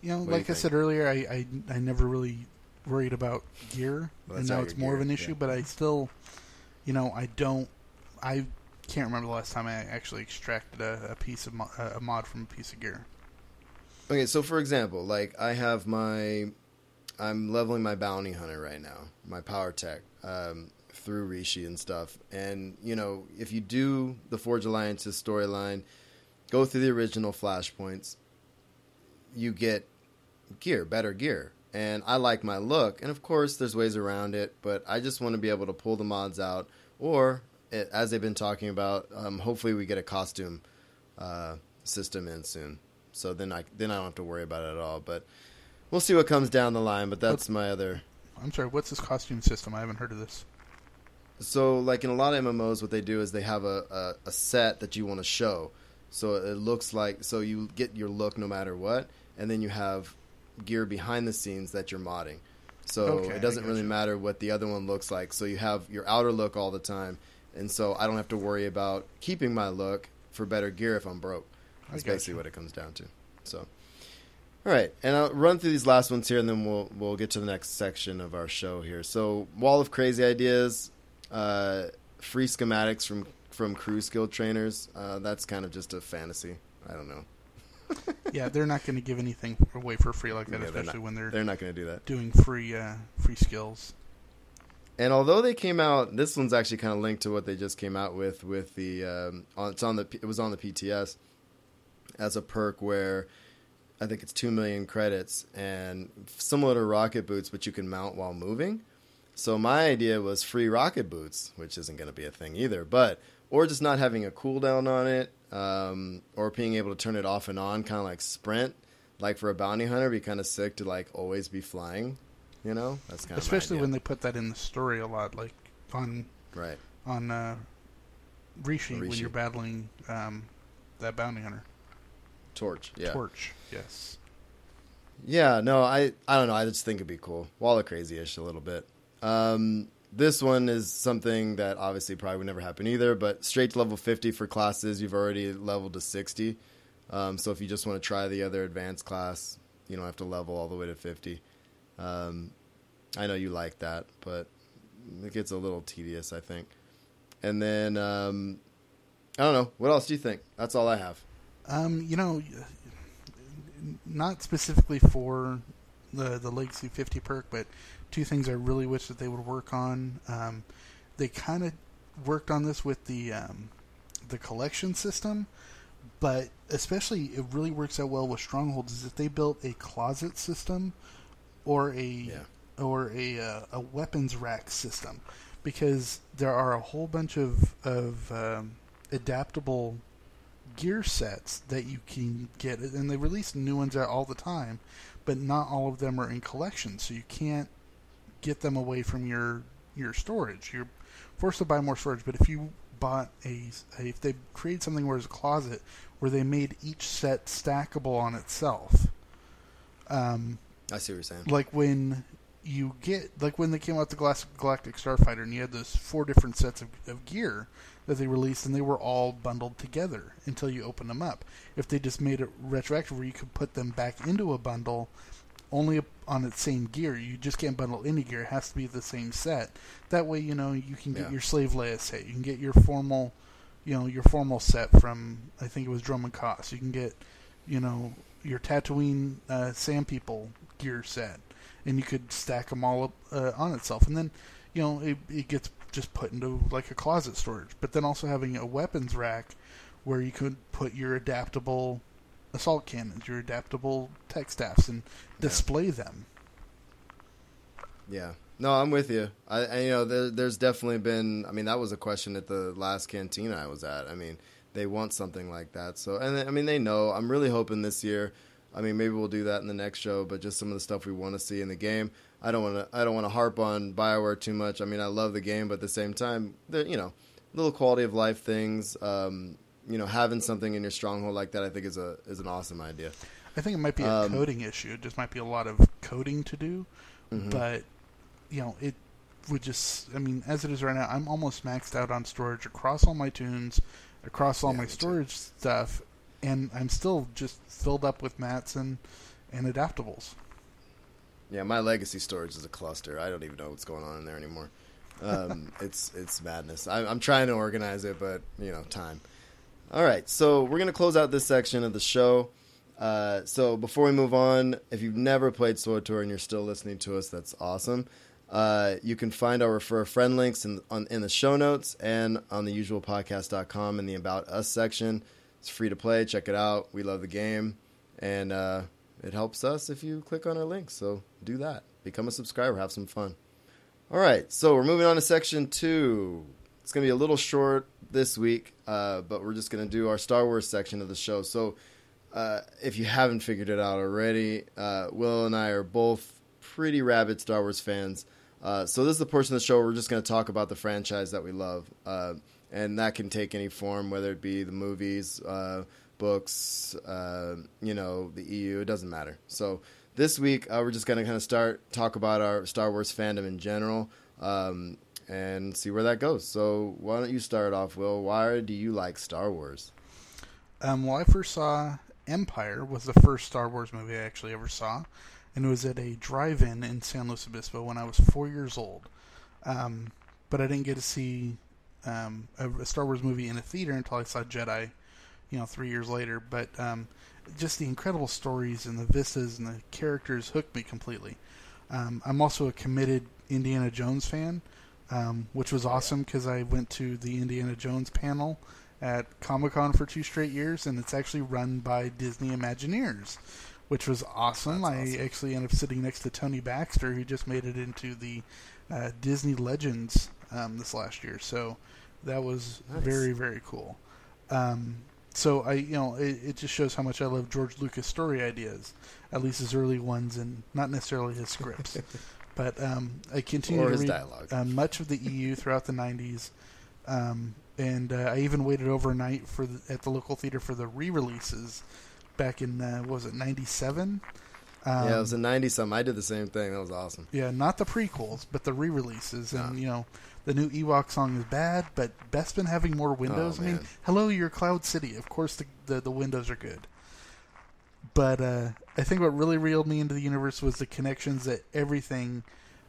Speaker 5: You know,
Speaker 4: do you
Speaker 5: like I
Speaker 4: think?
Speaker 5: said earlier, I, I I never really worried about gear,
Speaker 4: Well,
Speaker 5: and now it's more of an issue.
Speaker 4: yeah.
Speaker 5: But I still, you know, I don't, I can't remember the last time I actually extracted a, a piece of mo- a mod from a piece of gear.
Speaker 4: Okay, so for example, like I have my, I'm leveling my bounty hunter right now, my power tech, um, through Rishi and stuff. And you know, if you do the Forge Alliances storyline, go through the original flashpoints, you get gear, better gear. And I like my look, and of course, there's ways around it. But I just want to be able to pull the mods out, or as they've been talking about, um, hopefully we get a costume uh, system in soon. So then I then I don't have to worry about it at all. But we'll see what comes down the line. But that's my other.
Speaker 5: I'm sorry, what's this costume system? I haven't heard of this.
Speaker 4: So like in a lot of MMOs, what they do is they have a, a, a set that you want to show. So it looks like so you get your look no matter what, and then you have gear behind the scenes that you're modding. So
Speaker 5: Okay,
Speaker 4: it doesn't really
Speaker 5: gotcha.
Speaker 4: matter what the other one looks like. So you have your outer look all the time, and so I don't have to worry about keeping my look for better gear if I'm broke. That's basically what it comes down to. So, all right, and I'll run through these last ones here, and then we'll we'll get to the next section of our show here. So, wall of crazy ideas, uh, free schematics from from crew skill trainers. Uh, that's kind of just a fantasy. I don't know.
Speaker 5: yeah, they're not going to give anything away for free like that,
Speaker 4: Yeah, they're
Speaker 5: especially
Speaker 4: not-
Speaker 5: when they're,
Speaker 4: They're not going to do that.
Speaker 5: doing free uh, free skills.
Speaker 4: And although they came out, this one's actually kind of linked to what they just came out with. With the um, on, it's on the it was on the PTS as a perk where I think it's two million credits and similar to rocket boots, but you can mount while moving. So my idea was free rocket boots, which isn't going to be a thing either, but or just not having a cooldown on it, um, or being able to turn it off and on, kind of like sprint. Like for a bounty hunter, be kind of sick to like always be flying. You know, that's kind of
Speaker 5: Especially when they put that in the story a lot, like on
Speaker 4: right.
Speaker 5: on uh, Rishi, when you're battling um, that bounty hunter.
Speaker 4: Torch, yeah,
Speaker 5: Torch, yes.
Speaker 4: yeah. No, I, I don't know. I just think it'd be cool. Wall of crazy-ish a little bit. Um, this one is something that obviously probably would never happen either. But straight to level fifty for classes, you've already leveled to sixty. Um, so if you just want to try the other advanced class, you don't have to level all the way to fifty. Um, I know you like that, but it gets a little tedious, I think. And then um, I don't know. What else do you think? That's all I have.
Speaker 5: Um, you know, not specifically for the the Legacy 50 perk, but two things I really wish that they would work on. Um, they kind of worked on this with the um, the collection system, but especially it really works out well with strongholds. Is if they built a closet system or a
Speaker 4: Yeah.
Speaker 5: or a uh, a weapons rack system, because there are a whole bunch of of um, adaptable gear sets that you can get, and they release new ones out all the time, but not all of them are in collections, so you can't get them away from your your storage. You're forced to buy more storage. But if you bought a, a if they create something where it's a closet where they made each set stackable on itself, um,
Speaker 4: I see what you're saying.
Speaker 5: like when you get like when they came out the Glass Galactic Starfighter and you had those four different sets of, of gear that they released and they were all bundled together until you open them up. If they just made it retroactive where you could put them back into a bundle only on its same gear, you just can't bundle any gear. It has to be the same set. That way, you know, you can get
Speaker 4: Yeah.
Speaker 5: your Slave Leia set. You can get your formal, you know, your formal set from I think it was Dromund Kaas. You can get, you know, your Tatooine uh, Sand People gear set, and you could stack them all up uh, on itself, and then you know it, it gets just put into like a closet storage. But then also having a weapons rack where you could put your adaptable assault cannons, your adaptable tech staffs, and display them.
Speaker 4: Yeah. No, I'm with you. I, I you know there, there's definitely been. I mean, that was a question at the last cantina I was at. I mean, they want something like that. So, and I mean, they know. I'm really hoping this year. I mean, maybe we'll do that in the next show. But just some of the stuff we want to see in the game. I don't want to. I don't want to harp on Bioware too much. I mean, I love the game, but at the same time, you know, little quality of life things. Um, you know, having something in your stronghold like that, I think is a is an awesome idea.
Speaker 5: I think it might be a
Speaker 4: Um,
Speaker 5: coding issue. It just might be a lot of coding to do,
Speaker 4: Mm-hmm.
Speaker 5: but you know it would just. I mean, as it is right now, I'm almost maxed out on storage across all my toons, across all
Speaker 4: Yeah,
Speaker 5: my
Speaker 4: me too.
Speaker 5: storage stuff, and I'm still just filled up with mats and and adaptables.
Speaker 4: Yeah, my legacy storage is a cluster. I don't even know what's going on in there anymore. um, it's it's madness. I, I'm trying to organize it, but you know, time. All right, so we're gonna close out this section of the show. Uh, so before we move on, if you've never played SWTOR and you're still listening to us, that's awesome. Uh, you can find our refer a friend links in on, in the show notes and on the usualpodcast.com in the about us section. It's free to play. Check it out. We love the game, and uh, it helps us if you click on our link. So do that. Become a subscriber. Have some fun. All right, so we're moving on to section two. It's going to be a little short this week, uh, but we're just going to do our Star Wars section of the show. So, uh, if you haven't figured it out already, uh, Will and I are both pretty rabid Star Wars fans. Uh, so, this is the portion of the show where we're just going to talk about the franchise that we love. Uh, and that can take any form, whether it be the movies, uh, books, you know, the EU, it doesn't matter. So, this week we're just going to kind of start talk about our Star Wars fandom in general. Um, and see where that goes. So why don't you start off, Will? Why do you like Star Wars?
Speaker 5: Um, well, I first saw Empire was the first Star Wars movie I actually ever saw, and it was at a drive-in in San Luis Obispo when I was four years old. Um, but I didn't get to see um, a, Star Wars movie in a theater until I saw Jedi, you know, three years later. But um, just the incredible stories and the vistas and the characters hooked me completely. Um, I'm also a committed Indiana Jones fan um, which was awesome because I went to the Indiana Jones panel at Comic Con for two straight years, and it's actually run by Disney Imagineers, which was awesome. I actually ended up sitting next to Tony Baxter, who just made it into the uh, Disney Legends um, this last year. So that was nice. very very cool. Um, so I, you know, it, it, just shows how much I love George Lucas story ideas, at least his early ones, and not necessarily his scripts. But um, I continue to read uh, much of the EU throughout the 90s. Um, and uh, I even waited overnight for the, at the local theater for the re-releases back in uh, was it '97?
Speaker 4: Um, yeah, it was in '90 something. I did the same thing. That was awesome.
Speaker 5: Yeah, not the prequels, but the re-releases. And you know, the new Ewok song is bad, but Bespin having more windows. Oh, I mean, hello, your Cloud City. Of course, the, the, the windows are good. But uh, I think what really reeled me into the universe was the connections that everything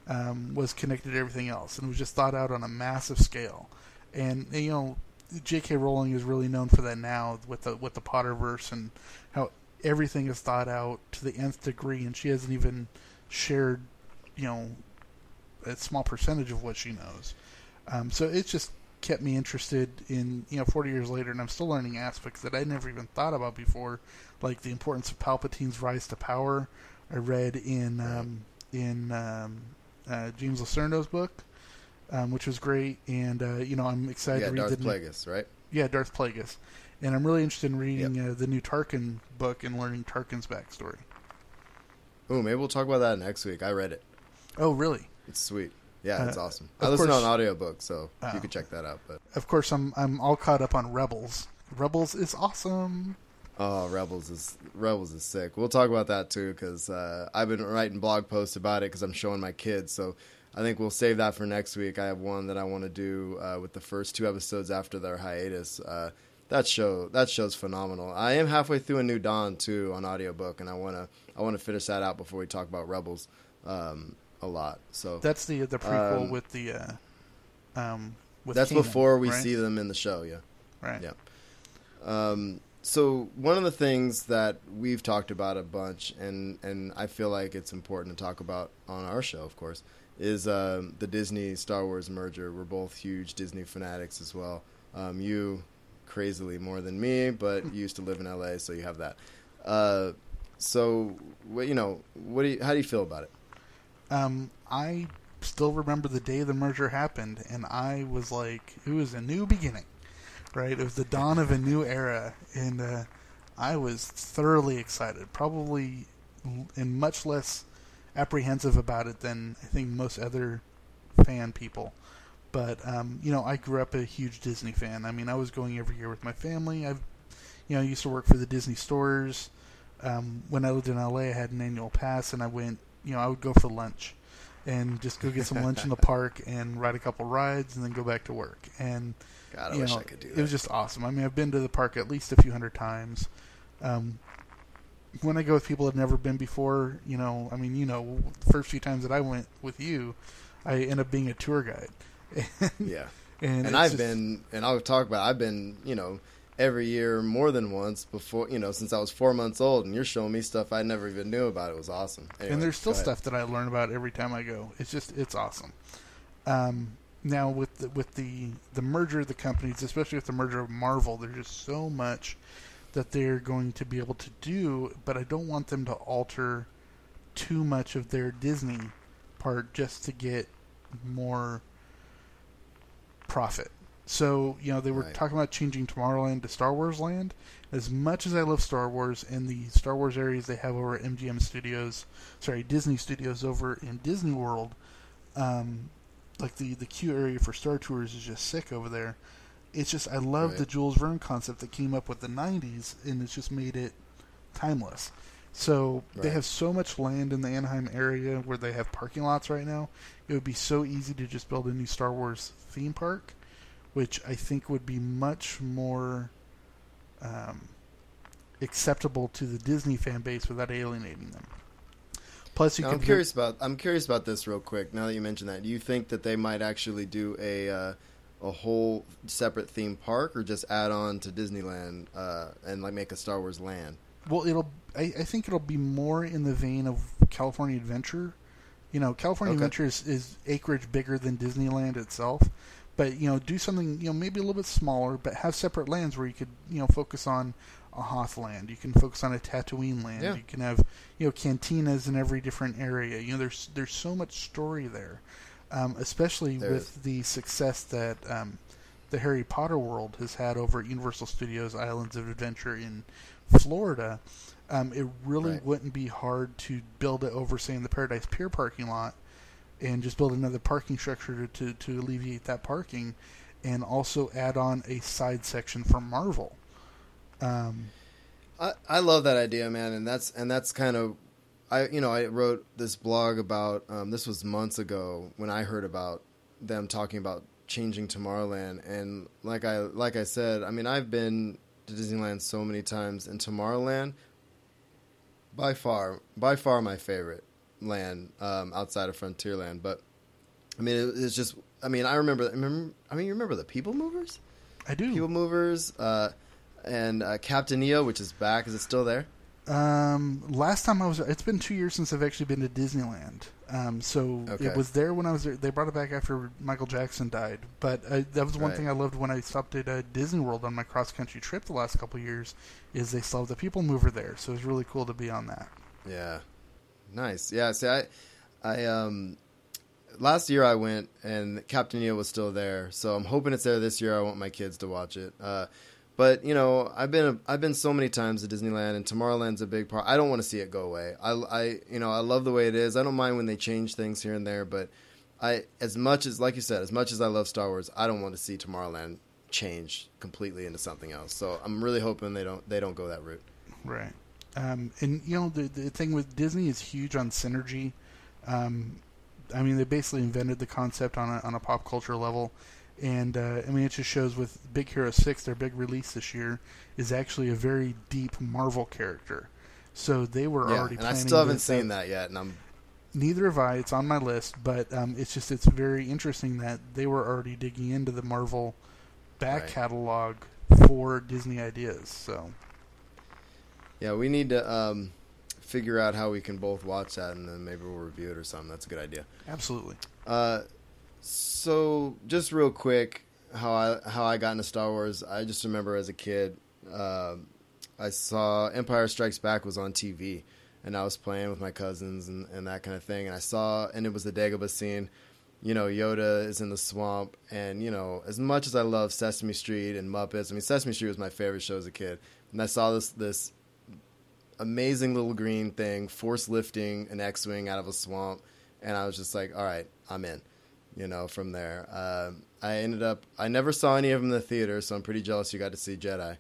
Speaker 5: um, was connected to everything else, and it was just thought out on a massive scale. And you know, J.K. Rowling is really known for that now with the with the Potterverse and how everything is thought out to the nth degree, and she hasn't even shared, you know, a small percentage of what she knows. Um, so it's just kept me interested in you know 40 years later, and I'm still learning aspects that I never even thought about before, like the importance of Palpatine's rise to power. I read in um, in um, uh, James Luceno's book, um, which was great, and uh, you know I'm excited
Speaker 4: yeah,
Speaker 5: to read
Speaker 4: Darth
Speaker 5: the
Speaker 4: Plagueis, right?
Speaker 5: Yeah, Darth Plagueis, and I'm really interested in reading yep. uh, the new Tarkin book and learning Tarkin's backstory.
Speaker 4: Oh, maybe we'll talk about that next week. I read it.
Speaker 5: Oh, really?
Speaker 4: It's sweet. Yeah, it's uh, awesome. I listen course, on audiobook, so you
Speaker 5: oh.
Speaker 4: can check that out. But
Speaker 5: of course, I'm I'm all caught up on Rebels. Rebels is awesome.
Speaker 4: Oh, Rebels is Rebels is sick. We'll talk about that too because uh, I've been writing blog posts about it because I'm showing my kids. So I think we'll save that for next week. I have one that I want to do uh, with the first two episodes after their hiatus. Uh, that show that show's phenomenal. I am halfway through a New Dawn too on audiobook, and I wanna I want to finish that out before we talk about Rebels. Um, a lot. So
Speaker 5: that's the the prequel um, with the uh, um, with
Speaker 4: that's
Speaker 5: Kanan,
Speaker 4: before we
Speaker 5: right?
Speaker 4: see them in the show. Yeah,
Speaker 5: right.
Speaker 4: Yeah. Um, so one of the things that we've talked about a bunch, and and I feel like it's important to talk about on our show, of course, is um, the Disney Star Wars merger. We're both huge Disney fanatics as well. Um, you crazily more than me, but you used to live in LA, so you have that. Uh, so, you know, what do you, how do you feel about it?
Speaker 5: Um, I still remember the day the merger happened, and I was like, it was a new beginning, right? It was the dawn of a new era, and uh, I was thoroughly excited. Probably, and much less apprehensive about it than I think most other fan people. But um, you know, I grew up a huge Disney fan. I mean, I was going every year with my family. I've, you know, I used to work for the Disney stores. Um, when I lived in LA, I had an annual pass, and I went you know, I would go for lunch and just go get some lunch in the park and ride a couple rides and then go back to work. And
Speaker 4: God, I wish know, I could do that.
Speaker 5: It was just awesome. I mean, I've been to the park at least a few hundred times. Um, when I go with people that have never been before, you know, I mean, you know, the first few times that I went with you, I end up being a tour guide.
Speaker 4: Yeah.
Speaker 5: and,
Speaker 4: and I've
Speaker 5: just-
Speaker 4: been, and I'll talk about. I've been, you know, every year more than once before, you know, since I was four months old, and you're showing me stuff I never even knew about. It was awesome. Anyway,
Speaker 5: and there's still stuff that I learn about every time I go. It's just it's awesome. Um, now with the, with the the merger of the companies, especially with the merger of Marvel, there's just so much that they're going to be able to do, but I don't want them to alter too much of their Disney part just to get more profit. So, you know, they were
Speaker 4: Right.
Speaker 5: talking about changing Tomorrowland to Star Wars Land. As much as I love Star Wars and the Star Wars areas they have over at MGM Studios, sorry, Disney Studios over in Disney World, um, like the, the queue area for Star Tours is just sick over there. It's just, I love
Speaker 4: Right.
Speaker 5: the Jules Verne concept that came up with the 90s, and it's just made it timeless. So they have so much land in the Anaheim area where they have parking lots right now. It would be so easy to just build a new Star Wars theme park, which I think would be much more um, acceptable to the Disney fan base without alienating them. Plus, you
Speaker 4: Now,
Speaker 5: can
Speaker 4: I'm curious about. I'm curious about this real quick. Now that you mentioned that, do you think that they might actually do a uh, a whole separate theme park, or just add on to Disneyland uh, and like make a Star Wars land?
Speaker 5: Well, it'll. I, I think it'll be more in the vein of California Adventure. You know, California
Speaker 4: Okay.
Speaker 5: Adventure is, is acreage bigger than Disneyland itself, but you know, do something you know maybe a little bit smaller, but have separate lands where you could you know focus on a Hoth land. You can focus on a Tatooine land.
Speaker 4: Yeah.
Speaker 5: You can have you know cantinas in every different area. You know, there's there's so much story there, um, especially
Speaker 4: There
Speaker 5: with the success that um, the Harry Potter world has had over at Universal Studios Islands of Adventure in Florida. Um, it really
Speaker 4: Right.
Speaker 5: wouldn't be hard to build it over, say, in the Paradise Pier parking lot, and just build another parking structure to, to, to alleviate that parking, and also add on a side section for Marvel. Um,
Speaker 4: I, I love that idea, man, and that's and that's kind of, I you know I wrote this blog about um, this was months ago when I heard about them talking about changing Tomorrowland, and like I like I said, I mean I've been to Disneyland so many times, and Tomorrowland, by far by far my favorite land um, outside of Frontierland, but I mean it, it's just I mean I remember, remember I mean you remember the People Movers,
Speaker 5: I do.
Speaker 4: People Movers, uh, and uh, Captain EO, which is back. Is it still there?
Speaker 5: Um, last time I was, it's been two years since I've actually been to Disneyland. Um, so
Speaker 4: Okay.
Speaker 5: it was there when I was there. They brought it back after Michael Jackson died. But uh, that was one
Speaker 4: Right.
Speaker 5: thing I loved when I stopped at uh, Disney World on my cross country trip the last couple years. Is they still have the People Mover there, so it was really cool to be on that.
Speaker 4: Yeah, nice. Yeah, see, I, I um, last year I went and Captain EO was still there, so I'm hoping it's there this year. I want my kids to watch it. Uh, but you know, I've been I've been so many times to Disneyland, and Tomorrowland's a big part. I don't want to see it go away. I, I you know I love the way it is. I don't mind when they change things here and there, but I as much as like you said, as much as I love Star Wars, I don't want to see Tomorrowland change completely into something else. So I'm really hoping they don't they don't go that route.
Speaker 5: Right. Um, and you know the the thing with Disney is huge on synergy. Um, I mean, they basically invented the concept on a on a pop culture level, and uh, I mean it just shows with Big Hero Six, their big release this year, is actually a very deep Marvel character. So they were
Speaker 4: Yeah,
Speaker 5: already.
Speaker 4: and I still haven't seen that yet, and I'm
Speaker 5: Neither have I. It's on my list, but um, it's just it's very interesting that they were already digging into the Marvel back
Speaker 4: Right.
Speaker 5: catalog for Disney ideas. So
Speaker 4: Yeah, we need to um, figure out how we can both watch that, and then maybe we'll review it or something. That's a good idea.
Speaker 5: absolutely.
Speaker 4: Uh, so just real quick, how I how I got into Star Wars. I just remember as a kid, um I saw Empire Strikes Back was on TV, and I was playing with my cousins and, and that kind of thing. And I saw, and it was the Dagobah scene. You know, Yoda is in the swamp, and you know, as much as I love Sesame Street and Muppets, I mean, Sesame Street was my favorite show as a kid. And I saw this this amazing little green thing force lifting an X-wing out of a swamp, and I was just like, all right, I'm in. You know, from there, um, I ended up. I never saw any of them in the theater, so I'm pretty jealous you got to see Jedi.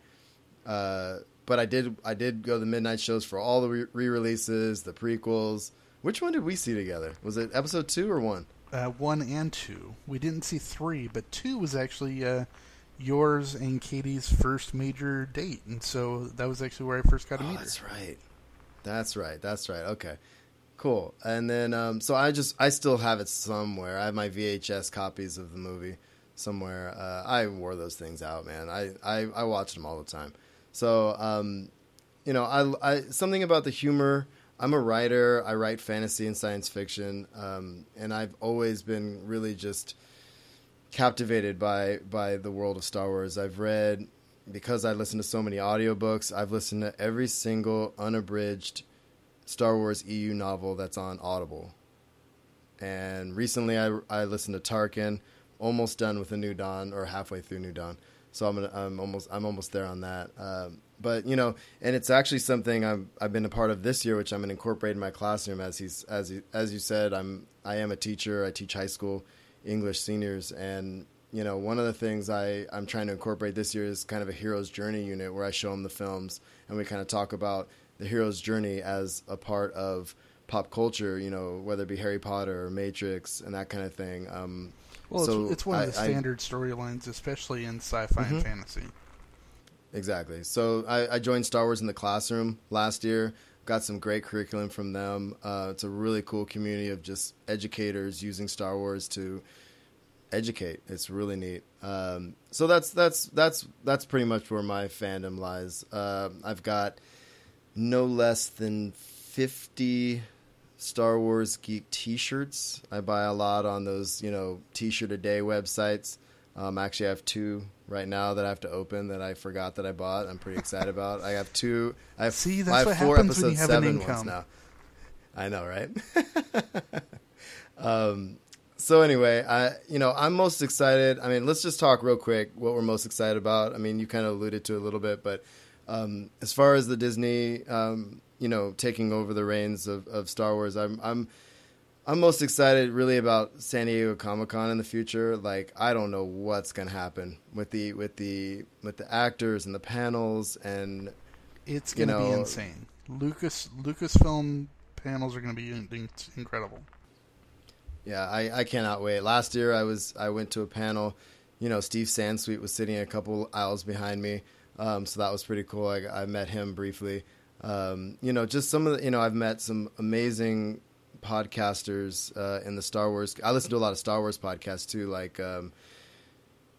Speaker 4: Uh, but I did. I did go to the midnight shows for all the re- re-releases, the prequels. Which one did we see together? Was it episode two or one?
Speaker 5: uh, one and two. We didn't see three, but two was actually uh, yours and Katie's first major date, and so that was actually where I first got to
Speaker 4: Oh,
Speaker 5: meet her.
Speaker 4: that's right. That's right. That's right. Okay. Cool. And then, um, so I just, I still have it somewhere. I have my VHS copies of the movie somewhere. Uh, I wore those things out, man. I, I, I watched them all the time. So, um, you know, I, I, something about the humor. I'm a writer. I write fantasy and science fiction. Um, and I've always been really just captivated by, by the world of Star Wars. I've read, because I listen to so many audiobooks, I've listened to every single unabridged Star Wars EU novel that's on Audible. And recently I, I listened to Tarkin, almost done with the New Dawn or halfway through New Dawn. So I'm gonna, I'm almost I'm almost there on that. Um, but you know, and it's actually something I've I've been a part of this year, which I'm gonna incorporate in my classroom. As he's as he, as you said, I'm I am a teacher. I teach high school English seniors, and you know, one of the things I I'm trying to incorporate this year is kind of a hero's journey unit where I show them the films and we kind of talk about the hero's journey as a part of pop culture. You know, whether it be Harry Potter or Matrix and that kind of thing. Um,
Speaker 5: Well,
Speaker 4: so
Speaker 5: it's, it's one of the
Speaker 4: I-
Speaker 5: standard storylines, especially in sci-fi
Speaker 4: Mm-hmm.
Speaker 5: and fantasy.
Speaker 4: Exactly. So I, I joined Star Wars in the classroom last year. Got some great curriculum from them. Uh, it's a really cool community of just educators using Star Wars to educate. It's really neat. Um, so that's that's that's that's pretty much where my fandom lies. Uh, I've got no less than fifty Star Wars geek T-shirts. I buy a lot on those, you know, T-shirt a day websites. Um, actually, I have two right now that I have to open that I forgot that I bought. I'm pretty excited about. I have two. I have,
Speaker 5: See, that's
Speaker 4: I have
Speaker 5: what
Speaker 4: four
Speaker 5: happens when you
Speaker 4: episode
Speaker 5: have an
Speaker 4: seven ones
Speaker 5: income.
Speaker 4: now. I know, right? um, so anyway, I you know I'm most excited. I mean, let's just talk real quick what we're most excited about. I mean, you kind of alluded to it a little bit, but um, as far as the Disney, um, you know, taking over the reins of, of Star Wars, I'm I'm I'm most excited really about San Diego Comic Con in the future. Like I don't know what's gonna happen with the with the with the actors and the panels and
Speaker 5: It's going to be insane. Lucas Lucasfilm panels are going to be in- in- incredible.
Speaker 4: Yeah, I, I cannot wait. Last year I was I went to a panel, you know, Steve Sansweet was sitting a couple aisles behind me, um, so that was pretty cool. I, I met him briefly. Um, you know, just some of the, you know, I've met some amazing podcasters uh, in the Star Wars. I listen to a lot of Star Wars podcasts too, like um,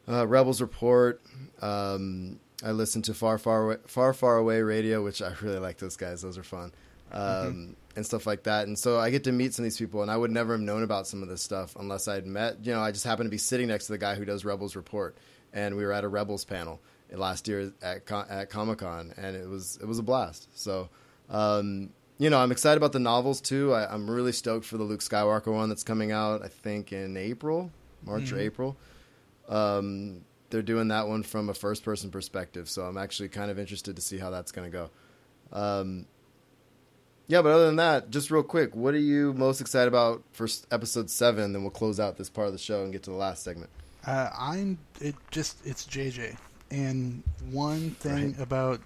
Speaker 4: uh, Rebels Report. Um, I listen to Far Far Away, Far Far Away Radio, which I really like those guys. Those are fun. Um, And stuff like that, and so I get to meet some of these people, and I would never have known about some of this stuff unless I'd met. You know, I just happened to be sitting next to the guy who does Rebels Report, and we were at a Rebels panel last year at at Comic Con, and it was it was a blast. So, um, you know, I'm excited about the novels too. I, I'm really stoked for the Luke Skywalker one that's coming out. I think in April, March or April. Um, they're doing that one from a first person perspective, so I'm actually kind of interested to see how that's going to go. Um, yeah, but other than that, just real quick, what are you most excited about for episode seven? Then we'll close out this part of the show and get to the last segment.
Speaker 5: Uh, I'm it just it's JJ, and one thing
Speaker 4: Right.
Speaker 5: about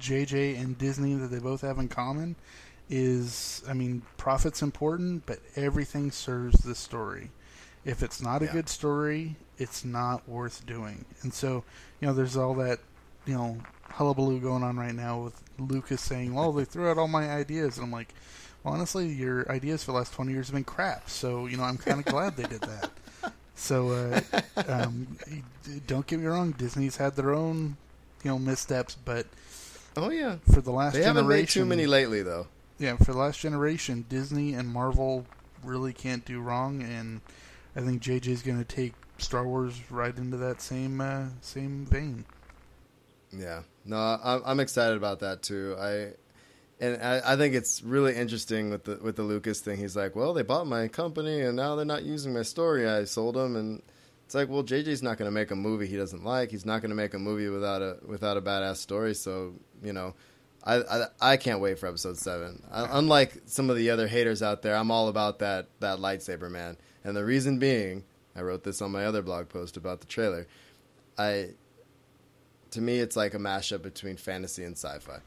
Speaker 5: JJ and Disney that they both have in common is, I mean, profit's important, but everything serves the story. If it's not a
Speaker 4: Yeah.
Speaker 5: good story, it's not worth doing. And so, you know, there's all that, you know, hullabaloo going on right now with Lucas saying, "Well, they threw out all my ideas," and I'm like, "Well, honestly, your ideas for the last 20 years have been crap." So, you know, I'm kind of glad they did that. So, uh, um, don't get me wrong, Disney's had their own, you know, missteps, but
Speaker 4: Oh yeah,
Speaker 5: for the last
Speaker 4: they
Speaker 5: generation,
Speaker 4: haven't made too many lately though.
Speaker 5: yeah, for the last generation, Disney and Marvel really can't do wrong, and I think JJ's going to take Star Wars right into that same uh, same vein.
Speaker 4: Yeah, no, I'm, I'm excited about that too. I and I, I think it's really interesting with the with the Lucas thing. He's like, well, they bought my company and now they're not using my story. I sold them, and it's like, well, JJ's not going to make a movie he doesn't like. He's not going to make a movie without a without a badass story. So you know. I, I, I can't wait for episode seven. I, unlike some of the other haters out there, I'm all about that that lightsaber man, and the reason being, I wrote this on my other blog post about the trailer. I to me, it's like a mashup between fantasy and sci-fi. I mean,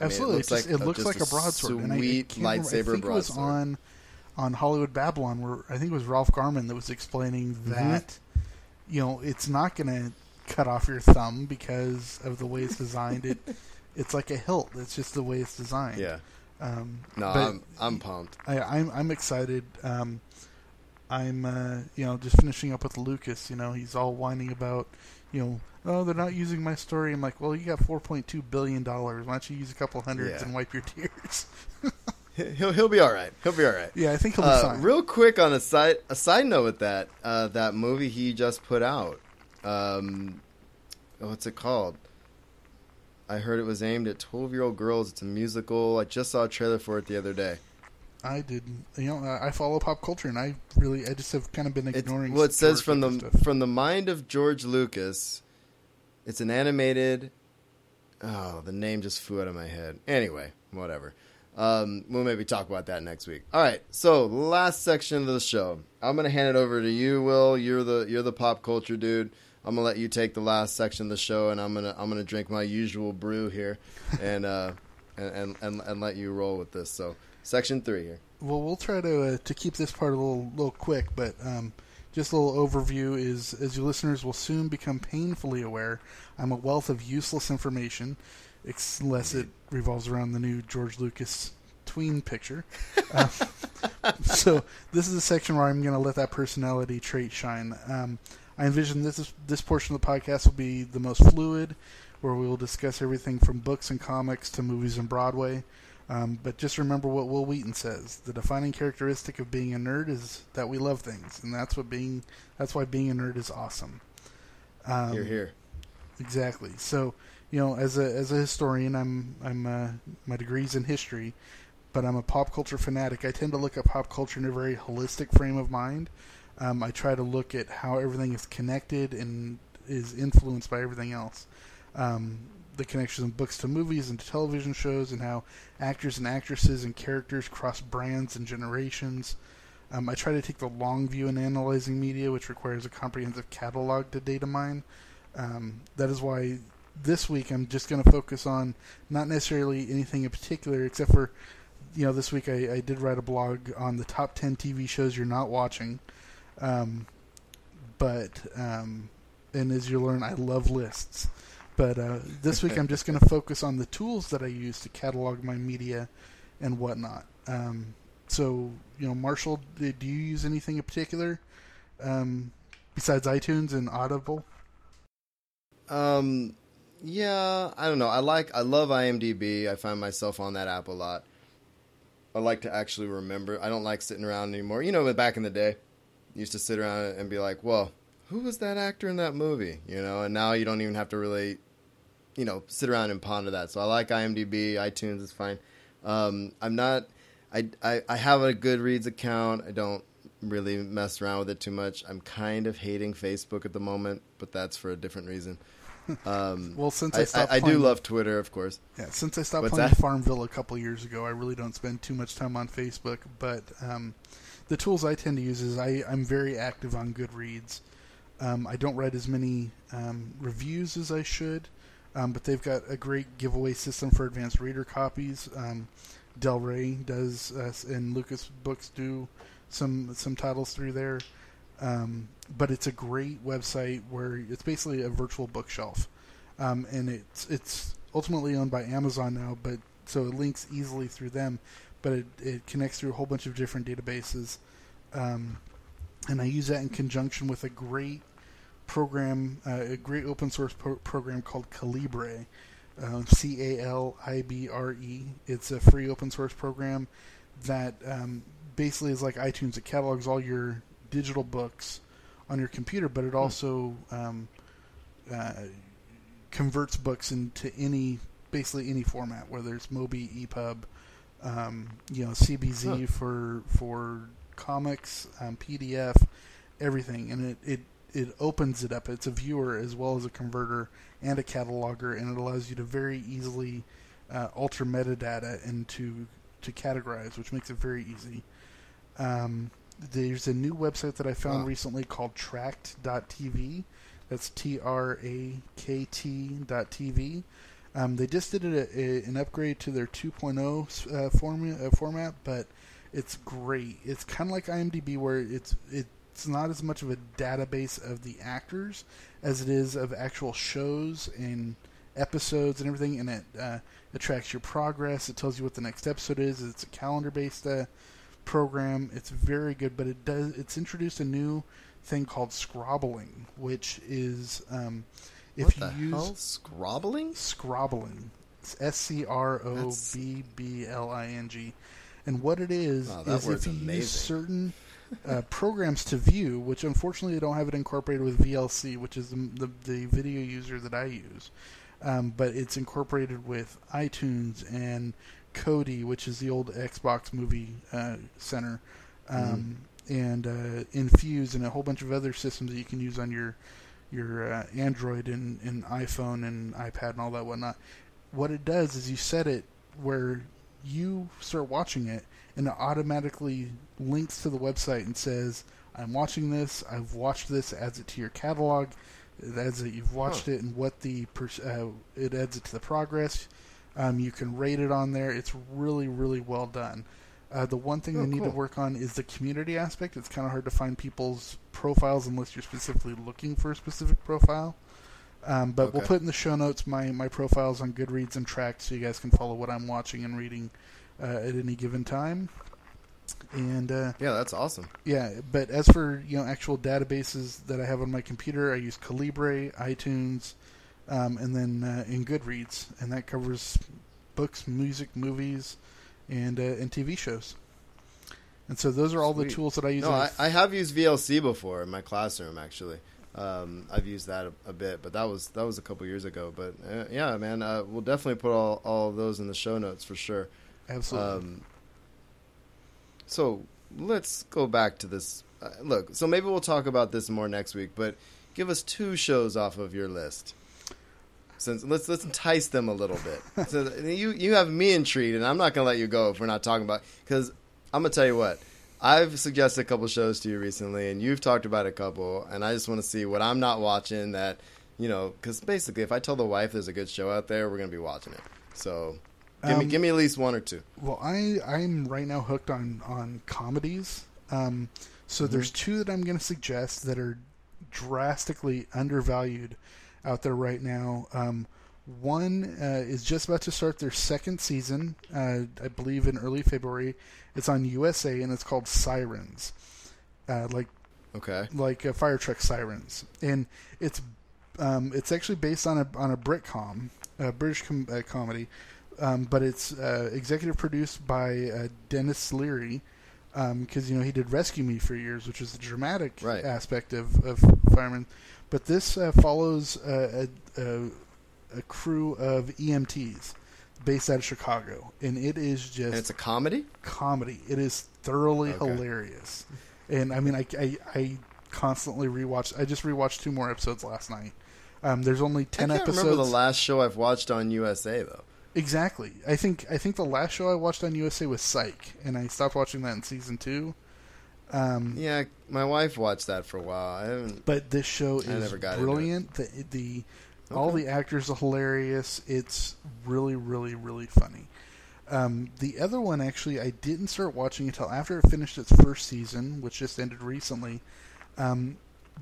Speaker 5: Absolutely, it, just, it looks
Speaker 4: just
Speaker 5: like a broadsword. and I, I
Speaker 4: Sweet
Speaker 5: can't remember-
Speaker 4: lightsaber
Speaker 5: I think it was
Speaker 4: broadsword.
Speaker 5: on on Hollywood Babble-On, where I think it was Ralph Garman that was explaining
Speaker 4: Mm-hmm.
Speaker 5: that you know it's not going to cut off your thumb because of the way it's designed. It it's like a hilt. It's just the way it's designed.
Speaker 4: Yeah,
Speaker 5: Um,
Speaker 4: No, I'm I'm pumped.
Speaker 5: I, I'm I'm excited. Um, I'm uh, you know just finishing up with Lucas. You know he's all whining about you know oh they're not using my story. I'm like well you got 4.2 billion dollars. Why don't you use a couple hundreds
Speaker 4: Yeah.
Speaker 5: and wipe your tears?
Speaker 4: He'll he'll be all right. He'll be all right.
Speaker 5: yeah, I think he'll be
Speaker 4: Uh,
Speaker 5: fine.
Speaker 4: real quick on a side a side note with that uh, that movie he just put out. Um, what's it called? I heard it was aimed at twelve year old girls. It's a musical. I just saw a trailer for it the other day.
Speaker 5: I didn't. You know, I follow pop culture, and I really, I just have kind of been
Speaker 4: It's,
Speaker 5: ignoring.
Speaker 4: well, it says
Speaker 5: George
Speaker 4: from the
Speaker 5: stuff.
Speaker 4: from the mind of George Lucas. It's an animated. Oh, the name just flew out of my head. Anyway, whatever. Um, we'll maybe talk about that next week. All right. So last section of the show. I'm gonna hand it over to you, Will. You're the you're the pop culture dude. I'm gonna let you take the last section of the show, and I'm gonna I'm gonna drink my usual brew here, and uh, and, and and and let you roll with this. So section three here.
Speaker 5: Well, we'll try to uh, to keep this part a little little quick, but um, just a little overview is as you listeners will soon become painfully aware, I'm a wealth of useless information, ex- unless it revolves around the new George Lucas tween picture. Uh, so this is a section where I'm going to let that personality trait shine. Um, I envision this this portion of the podcast will be the most fluid, where we will discuss everything from books and comics to movies and Broadway. Um, but just remember what Wil Wheaton says: the defining characteristic of being a nerd is that we love things, and that's what being that's why being a nerd is awesome. Um,
Speaker 4: Here, here.
Speaker 5: Exactly. So, you know, as a as a historian, I'm I'm uh, my degree's in history, but I'm a pop culture fanatic. I tend to look at pop culture in a very holistic frame of mind. Um, I try to look at how everything is connected and is influenced by everything else. Um, the connections in books to movies and to television shows, and how actors and actresses and characters cross brands and generations. Um, I try to take the long view in analyzing media, which requires a comprehensive catalog to data mine. Um, that is why this week I'm just going to focus on not necessarily anything in particular, except for, you know, this week I, I did write a blog on the top 10 TV shows you're not watching. Um, but, um, and as you learn, I love lists. But uh, this week I'm just going to focus on the tools that I use to catalog my media and whatnot. Um, so, you know, Marshall, do do you use anything in particular um, besides iTunes and Audible?
Speaker 4: Um, yeah, I don't know. I like, I love IMDb. I find myself on that app a lot. I like to actually remember. I don't like sitting around anymore. You know, back in the day, you used to sit around and be like, "Well, who was that actor in that movie?" You know, and now you don't even have to really, you know, sit around and ponder that. So I like IMDb, iTunes is fine. Um, I'm not. I, I I have a Goodreads account. I don't really mess around with it too much. I'm kind of hating Facebook at the moment, but that's for a different reason. Um,
Speaker 5: Well, since I,
Speaker 4: I, I,
Speaker 5: stopped
Speaker 4: I do love Twitter, of course.
Speaker 5: Yeah, since I stopped
Speaker 4: What's
Speaker 5: playing
Speaker 4: that?
Speaker 5: Farmville a couple years ago, I really don't spend too much time on Facebook. But um, the tools I tend to use is I, I'm very active on Goodreads. Um, I don't write as many um, reviews as I should, um, but they've got a great giveaway system for advanced reader copies. Um, Del Rey does, uh, and Lucas Books do some some titles through there. Um, but it's a great website where it's basically a virtual bookshelf, um, and it's it's ultimately owned by Amazon now. But so it links easily through them, but it, it connects through a whole bunch of different databases, um, and I use that in conjunction with a great program, uh, a great open source pro- program called Calibre, um, C A L I B R E. It's a free open source program that um, basically is like iTunes. It catalogs all your digital books on your computer, but it also um, uh, converts books into any basically any format, whether it's Mobi, EPUB, um, you know, CBZ
Speaker 4: Huh.
Speaker 5: for for comics, um, PDF, everything, and it, it it opens it up. It's a viewer as well as a converter and a cataloger, and it allows you to very easily uh, alter metadata and to to categorize, which makes it very easy. Um, there's a new website that I found
Speaker 4: Wow.
Speaker 5: recently called Trakt.tv. That's T R A K T dot TV. Um, they just did a, a, an upgrade to their 2.0 uh, format, uh, format, but it's great. It's kind of like IMDb, where it's it's not as much of a database of the actors as it is of actual shows and episodes and everything, and it uh, it tracks your progress. It tells you what the next episode is. It's a calendar based uh, program. It's very good, but it does it's introduced a new thing called scrobbling, which is um, if
Speaker 4: what
Speaker 5: you use
Speaker 4: hell? Scrobbling?
Speaker 5: scrobbling. It's S C R O B B L I N G. And what it is
Speaker 4: Wow,
Speaker 5: is if you
Speaker 4: amazing.
Speaker 5: use certain uh, programs to view, which unfortunately I don't have it incorporated with VLC, which is the, the, the video user that I use, um, but it's incorporated with iTunes and Kodi, which is the old Xbox Movie uh, Center, um, and uh, Infuse, and a whole bunch of other systems that you can use on your your uh, Android and, and iPhone and iPad and all that whatnot. What it does is you set it where you start watching it, and it automatically links to the website and says, "I'm watching this. I've watched this." Adds it to your catalog. It adds that you've watched it and what the uh, it adds it to the progress. Um, you can rate it on there. It's really really well done. Uh, the one thing
Speaker 4: Oh,
Speaker 5: they need to work on is the community aspect. It's kind of hard to find people's profiles unless you're specifically looking for a specific profile. Um, but we'll put in the show notes my, my profiles on Goodreads and Trakt so you guys can follow what I'm watching and reading uh, at any given time. And uh,
Speaker 4: Yeah, that's awesome.
Speaker 5: yeah, but as for you know actual databases that I have on my computer, I use Calibre, iTunes, um, and then uh, in Goodreads, and that covers books, music, movies, and uh, and TV shows. And so those are all the tools that I use.
Speaker 4: No, I, I have used VLC before in my classroom. Actually, um, I've used that a, a bit, but that was that was a couple years ago. But uh, yeah, man, uh, we'll definitely put all all of those in the show notes for sure.
Speaker 5: Absolutely.
Speaker 4: Um, so let's go back to this. Uh, look, so maybe we'll talk about this more next week. But give us two shows off of your list. Since let's let's entice them a little bit. so you you have me intrigued, and I'm not gonna let you go if we're not talking about because I'm gonna tell you what. I've suggested a couple shows to you recently, and you've talked about a couple, and I just want to see what I'm not watching that, you know, because basically, if I tell the wife there's a good show out there, we're gonna be watching it. So, give me
Speaker 5: Um,
Speaker 4: give me at least one or two.
Speaker 5: Well, I I'm right now hooked on on comedies. Um, so there's two that I'm going to suggest that are drastically undervalued out there right now. Um, one uh, is just about to start their second season, uh, I believe in early February. It's on USA and it's called Sirens, uh, like
Speaker 4: Okay.
Speaker 5: like uh, fire truck sirens, and it's um, it's actually based on a on a Britcom, a British com- uh, comedy, um, but it's uh, executive produced by uh, Denis Leary, because you know he did Rescue Me for years, which is the dramatic
Speaker 4: Right.
Speaker 5: aspect of, of firemen. But this uh, follows uh, a, a a crew of EMTs based out of Chicago, and it is just
Speaker 4: And it's a comedy?
Speaker 5: comedy. It is thoroughly
Speaker 4: Okay.
Speaker 5: hilarious, and I mean, I, I, I constantly rewatch. I just rewatched two more episodes last night. Um, there's only ten
Speaker 4: I can't
Speaker 5: episodes.
Speaker 4: remember the last show I've watched on USA though.
Speaker 5: Exactly. I think I think the last show I watched on USA was Psych, and I stopped watching that in season two. Um,
Speaker 4: Yeah, my wife watched that for a while. I haven't.
Speaker 5: but this show
Speaker 4: I
Speaker 5: is brilliant. The the all the actors are hilarious. It's really really really funny. Um, the other one actually I didn't start watching until after it finished its first season, which just ended recently. Um,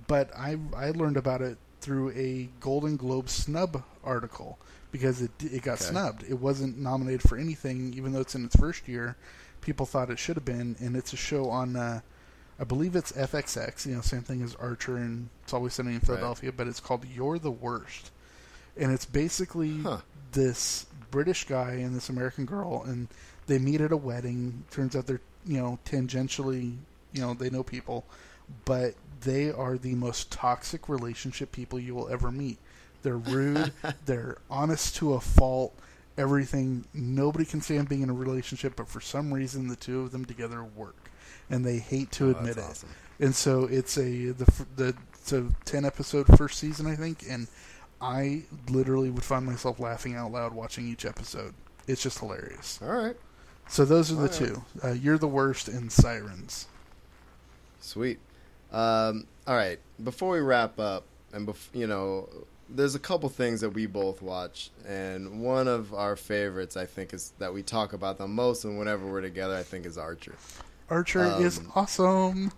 Speaker 5: but I I learned about it through a Golden Globe snub article because it it got
Speaker 4: Okay.
Speaker 5: snubbed. It wasn't nominated for anything, even though it's in its first year. People thought it should have been, and it's a show on. Uh, I believe it's FXX. You know, same thing as Archer and It's Always Sunny in Philadelphia, but it's called You're the Worst, and it's basically
Speaker 4: Huh.
Speaker 5: this British guy and this American girl, and they meet at a wedding. Turns out they're you know tangentially, you know, they know people, but they are the most toxic relationship people you will ever meet. They're rude. they're honest to a fault. Everything. Nobody can stand being in a relationship, but for some reason, the two of them together work, and they hate to
Speaker 4: Oh,
Speaker 5: admit it.
Speaker 4: awesome.
Speaker 5: And so it's a the the it's a ten episode first season, I think, and I literally would find myself laughing out loud watching each episode. It's just hilarious.
Speaker 4: All right,
Speaker 5: So those are the
Speaker 4: Alright.
Speaker 5: two. Uh, You're the worst and Sirens.
Speaker 4: sweet. Um, all right, before we wrap up, and bef- you know, there's a couple things that we both watch, and one of our favorites, I think, is that we talk about the most, and whenever we're together, I think is Archer.
Speaker 5: Archer is
Speaker 4: Um,
Speaker 5: awesome.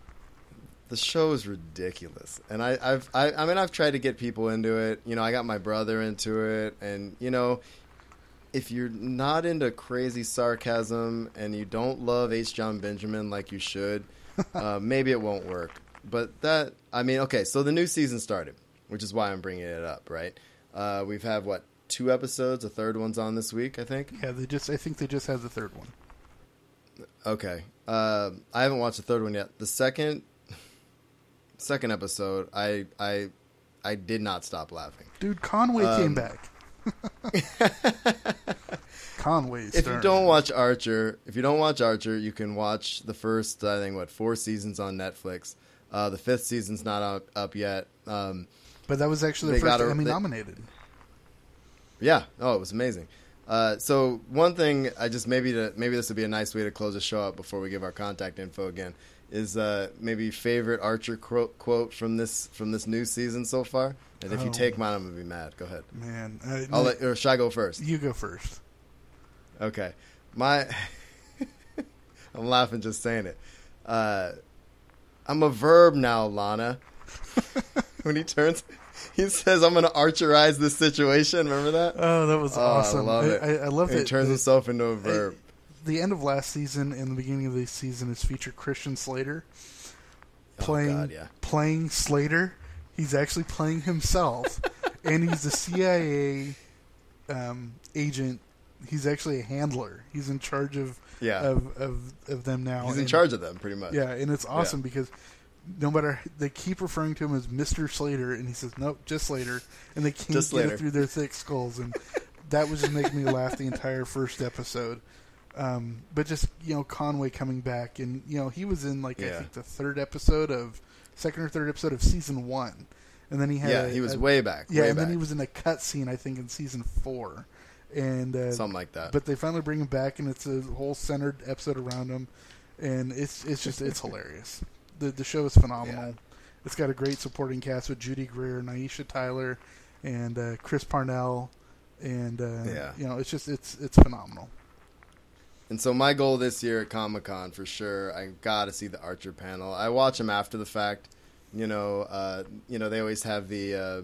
Speaker 4: the show is ridiculous, and I, I've I, I mean I've tried to get people into it. You know, I got my brother into it, and you know, if you're not into crazy sarcasm and you don't love H. Jon Benjamin like you should, uh, maybe it won't work. But that I mean, okay, so the new season started, which is why I'm bringing it up. Right? Uh, we've had what two episodes? A third one's on this week, I think.
Speaker 5: Yeah, they just. I think they just had the third one.
Speaker 4: Okay. Uh, I haven't watched the third one yet. The second second episode, I I I did not stop laughing.
Speaker 5: Dude, Conway
Speaker 4: Um,
Speaker 5: came back. Conway.
Speaker 4: If you don't watch Archer, if you don't watch Archer, you can watch the first I think what four seasons on Netflix. Uh, the fifth season's not up, up yet. Um,
Speaker 5: but that was actually the first
Speaker 4: a-
Speaker 5: Emmy
Speaker 4: they-
Speaker 5: nominated.
Speaker 4: Yeah. Oh, it was amazing. Uh, so one thing, I just maybe to maybe this would be a nice way to close the show up before we give our contact info again. Is uh, maybe favorite Archer quote, quote from this from this new season so far? And if you
Speaker 5: Oh.
Speaker 4: take mine, I'm gonna be mad. Go ahead.
Speaker 5: Man, uh,
Speaker 4: I'll let, or should I go first?
Speaker 5: you go first.
Speaker 4: Okay. My I'm laughing just saying it. Uh, I'm a verb now, Lana. when he turns he says I'm gonna archerize this situation, remember that?
Speaker 5: Oh, that was
Speaker 4: Oh,
Speaker 5: awesome.
Speaker 4: I love it.
Speaker 5: I, I love that
Speaker 4: he turns
Speaker 5: the,
Speaker 4: himself into a verb.
Speaker 5: the end of last season and the beginning of this season is featured Christian Slater playing
Speaker 4: Oh, God, yeah.
Speaker 5: playing Slater. He's actually playing himself, and he's a CIA um, agent. He's actually a handler. He's in charge of
Speaker 4: Yeah.
Speaker 5: of, of, of them now.
Speaker 4: He's in
Speaker 5: and-
Speaker 4: charge of them, pretty much.
Speaker 5: Yeah, and it's awesome because no matter they keep referring to him as Mister Slater, and he says nope, just Slater, and they can't
Speaker 4: Just
Speaker 5: get it through their thick skulls, and that was just making me laugh the entire first episode. Um, but just you know Conway coming back, and you know he was in like I think the third episode of second or third episode of season one, and then he had
Speaker 4: Yeah,
Speaker 5: a-
Speaker 4: he was
Speaker 5: a-
Speaker 4: way back.
Speaker 5: yeah,
Speaker 4: way
Speaker 5: and
Speaker 4: back.
Speaker 5: then he was in a cut scene I think in season four, and uh,
Speaker 4: something like that.
Speaker 5: but they finally bring him back, and it's a whole centered episode around him, and it's it's just it's hilarious. The the show is phenomenal.
Speaker 4: Yeah.
Speaker 5: It's got a great supporting cast with Judy Greer, Aisha Tyler, and uh, Chris Parnell, and uh,
Speaker 4: Yeah.
Speaker 5: you know it's just it's it's phenomenal.
Speaker 4: And so my goal this year at Comic Con for sure, I got to see the Archer panel. I watch them after the fact. You know, uh, you know they always have the, uh,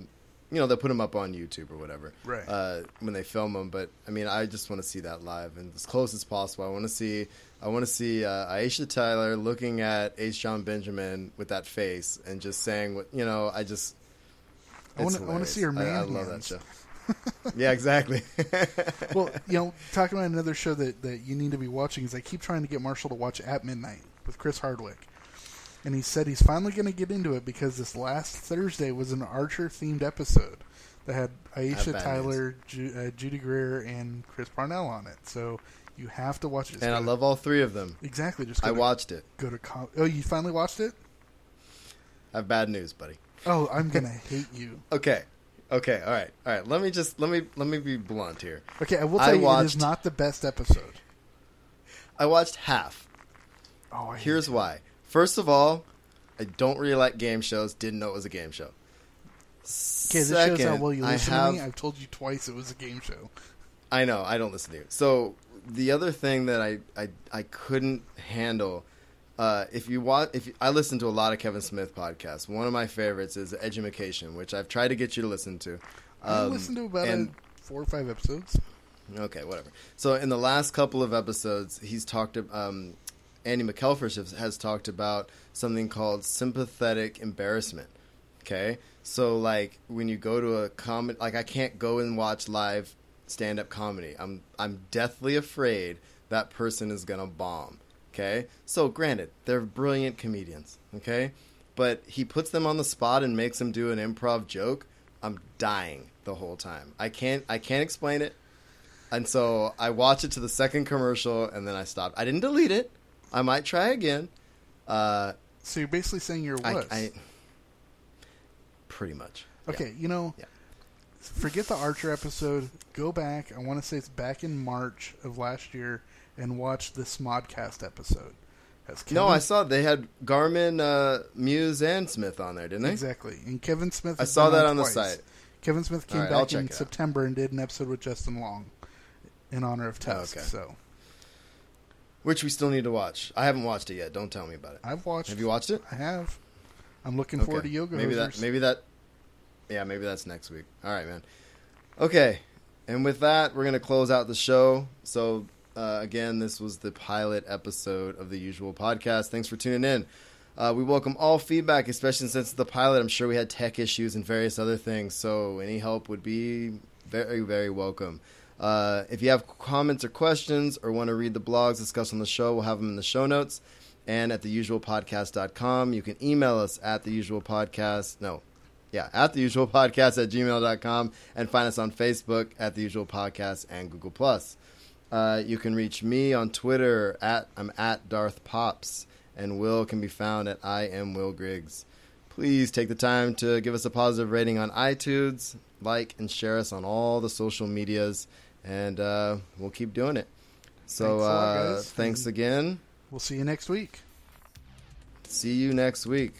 Speaker 4: you know, they'll put them up on YouTube or whatever,
Speaker 5: Right.
Speaker 4: Uh, when they film them. But I mean, I just want to see that live and as close as possible. I want to see, I want to see uh, Aisha Tyler looking at H. Jon Benjamin with that face and just saying what you know. I just,
Speaker 5: I I wanna see her
Speaker 4: hilarious. I, I
Speaker 5: man
Speaker 4: love that show. yeah, exactly.
Speaker 5: well, you know, talking about another show that, that you need to be watching is I keep trying to get Marshall to watch At Midnight with Chris Hardwick. And he said he's finally going to get into it because this last Thursday was an Archer themed episode that had Aisha Tyler, Ju- uh, Judy Greer, and Chris Parnell on it. So you have to watch it. Just
Speaker 4: and I
Speaker 5: to-
Speaker 4: love all three of them.
Speaker 5: exactly. Just
Speaker 4: I
Speaker 5: to,
Speaker 4: watched it.
Speaker 5: Go to com- oh, you finally watched it?
Speaker 4: I have bad news, buddy.
Speaker 5: Oh, I'm gonna hate you.
Speaker 4: Okay. Okay. All right. All right. Let me just let me let me be blunt here.
Speaker 5: Okay, I will
Speaker 4: I
Speaker 5: tell you, it
Speaker 4: watched-
Speaker 5: is not the best episode.
Speaker 4: I watched half.
Speaker 5: Oh, I
Speaker 4: Here's why. First of all, I don't really like game shows. Didn't know it was a game show.
Speaker 5: Okay, this shows how well you listen
Speaker 4: have,
Speaker 5: to me. I've told you twice it was a game show.
Speaker 4: I know. I don't listen to you. So the other thing that I I, I couldn't handle. Uh, if you want, if you, I listen to a lot of Kevin Smith podcasts, one of my favorites is Edumacation, which I've tried to get you to listen to.
Speaker 5: I
Speaker 4: Um,
Speaker 5: listened to about
Speaker 4: and-
Speaker 5: four or five episodes.
Speaker 4: Okay, whatever. So in the last couple of episodes, he's talked. Um, Andy McElfresh has, talked about something called sympathetic embarrassment. Okay, so like when you go to a comedy, like I can't go and watch live stand-up comedy. I'm I'm deathly afraid that person is gonna bomb. Okay, so granted, they're brilliant comedians. Okay, but he puts them on the spot and makes them do an improv joke. I'm dying the whole time. I can't I can't explain it. And so I watched it to the second commercial and then I stopped. I didn't delete it. I might try again. Uh,
Speaker 5: So you're basically saying you're
Speaker 4: I,
Speaker 5: wuss.
Speaker 4: I pretty much.
Speaker 5: okay, you know,
Speaker 4: Yeah.
Speaker 5: forget the Archer episode. Go back. I want to say it's back in March of last year, and watch the Smodcast episode. Has
Speaker 4: No, I saw they had Garmin, uh, Mewes, and Smith on there, didn't they?
Speaker 5: exactly. And Kevin Smith.
Speaker 4: I
Speaker 5: has
Speaker 4: saw
Speaker 5: been
Speaker 4: that on the
Speaker 5: twice.
Speaker 4: site.
Speaker 5: Kevin Smith came
Speaker 4: All right, I'll
Speaker 5: back
Speaker 4: check
Speaker 5: in
Speaker 4: it out.
Speaker 5: September and did an episode with Justin Long in honor of Tusk.
Speaker 4: okay.
Speaker 5: So
Speaker 4: Which we still need to watch. I haven't watched it yet. Don't tell me about it.
Speaker 5: I've watched.
Speaker 4: Have you watched it?
Speaker 5: I have. I'm looking forward to yoga.
Speaker 4: Maybe
Speaker 5: hosers.
Speaker 4: that. Maybe that. Yeah, maybe that's next week. All right, man. Okay, and with that, we're gonna close out the show. So uh, again, this was the pilot episode of the usual podcast. Thanks for tuning in. Uh, we welcome all feedback, especially since it's the pilot. I'm sure we had tech issues and various other things, so any help would be very, very welcome. Uh, if you have comments or questions or want to read the blogs discussed on the show, we'll have them in the show notes and at theusualpodcast.com. You can email us at theusualpodcast. No, yeah, at theusualpodcast at gmail.com and find us on Facebook at the usual podcast and Google Plus. Uh, you can reach me on Twitter at I'm at Darth Pops, and Will can be found at I am Will Griggs. Please take the time to give us a positive rating on iTunes, like and share us on all the social medias, and uh, we'll keep doing it. So
Speaker 5: Thanks lot,
Speaker 4: uh, thanks again.
Speaker 5: We'll see you next week.
Speaker 4: See you next week.